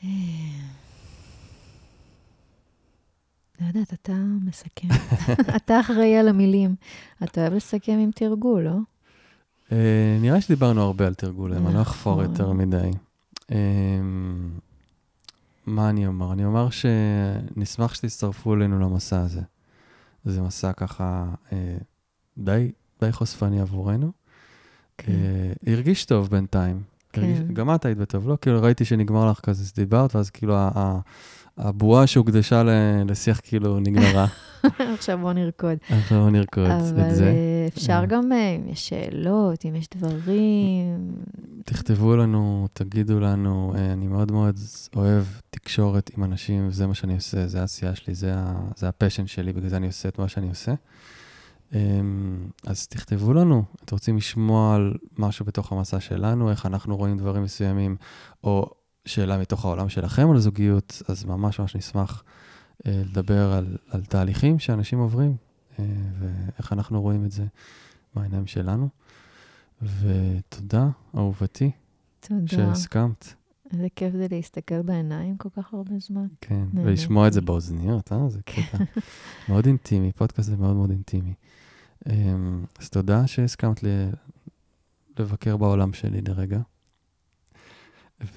Speaker 1: לא יודעת, אתה מסכם. אתה אחראי על המילים. אתה אוהב לסכם עם תרגול, לא?
Speaker 2: אה, נראה שדיברנו הרבה על תרגולים, אני לא אחפור
Speaker 1: נכון.
Speaker 2: יותר מדי. אמ, מה אני אומר? אני אומר שנשמח שתצטרפו אלינו למסע הזה. זה מסע ככה אה, די, די חושפני עבורנו.
Speaker 1: כן.
Speaker 2: אה, הרגיש טוב בינתיים.
Speaker 1: כן.
Speaker 2: הרגיש, גם את היית בטוב, לא? כאילו ראיתי שנגמר לך כזה, דיברת, ואז כאילו ה- ה- הבועה שהוקדשה לשיח כאילו נגמרה.
Speaker 1: עכשיו בוא נרקוד.
Speaker 2: עכשיו נרקוד
Speaker 1: אבל
Speaker 2: את זה.
Speaker 1: אה, אפשר
Speaker 2: אה.
Speaker 1: גם, אה, אם יש שאלות, אם יש דברים.
Speaker 2: תכתבו לנו, תגידו לנו, אני מאוד מאוד אוהב תקשורת עם אנשים, זה מה שאני עושה, זה העשייה שלי, זה, ה, זה הפשן שלי, בגלל זה אני עושה את מה שאני עושה. אמ, אז תכתבו לנו, אתם רוצים לשמוע על משהו בתוך המסע שלנו, איך אנחנו רואים דברים מסוימים, או שאלה מתוך העולם שלכם על זוגיות, אז ממש ממש נשמח אה, לדבר על, על תהליכים שאנשים עוברים, אה, ואיך אנחנו רואים את זה מהעיניים שלנו. ותודה, אהובתי,
Speaker 1: תודה.
Speaker 2: שהסכמת.
Speaker 1: איזה כיף זה להסתכל בעיניים כל כך הרבה זמן.
Speaker 2: כן,
Speaker 1: נהניתי.
Speaker 2: ולשמוע את זה באוזניות, אה? זה קטע מאוד אינטימי, פודקאסט זה מאוד מאוד אינטימי. אמ, אז תודה שהסכמת ל- לבקר בעולם שלי לרגע.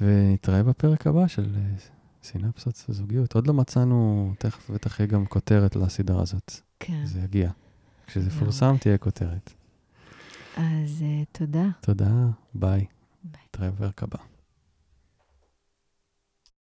Speaker 2: ונתראה בפרק הבא של אה, סינפסות זוגיות. עוד לא מצאנו, תכף בטח יהיה גם כותרת לסדרה הזאת.
Speaker 1: כן.
Speaker 2: זה יגיע. כשזה. יפורסם תהיה כותרת.
Speaker 1: אז אה, תודה.
Speaker 2: תודה, ביי.
Speaker 1: ביי.
Speaker 2: נתראה בפרק הבא.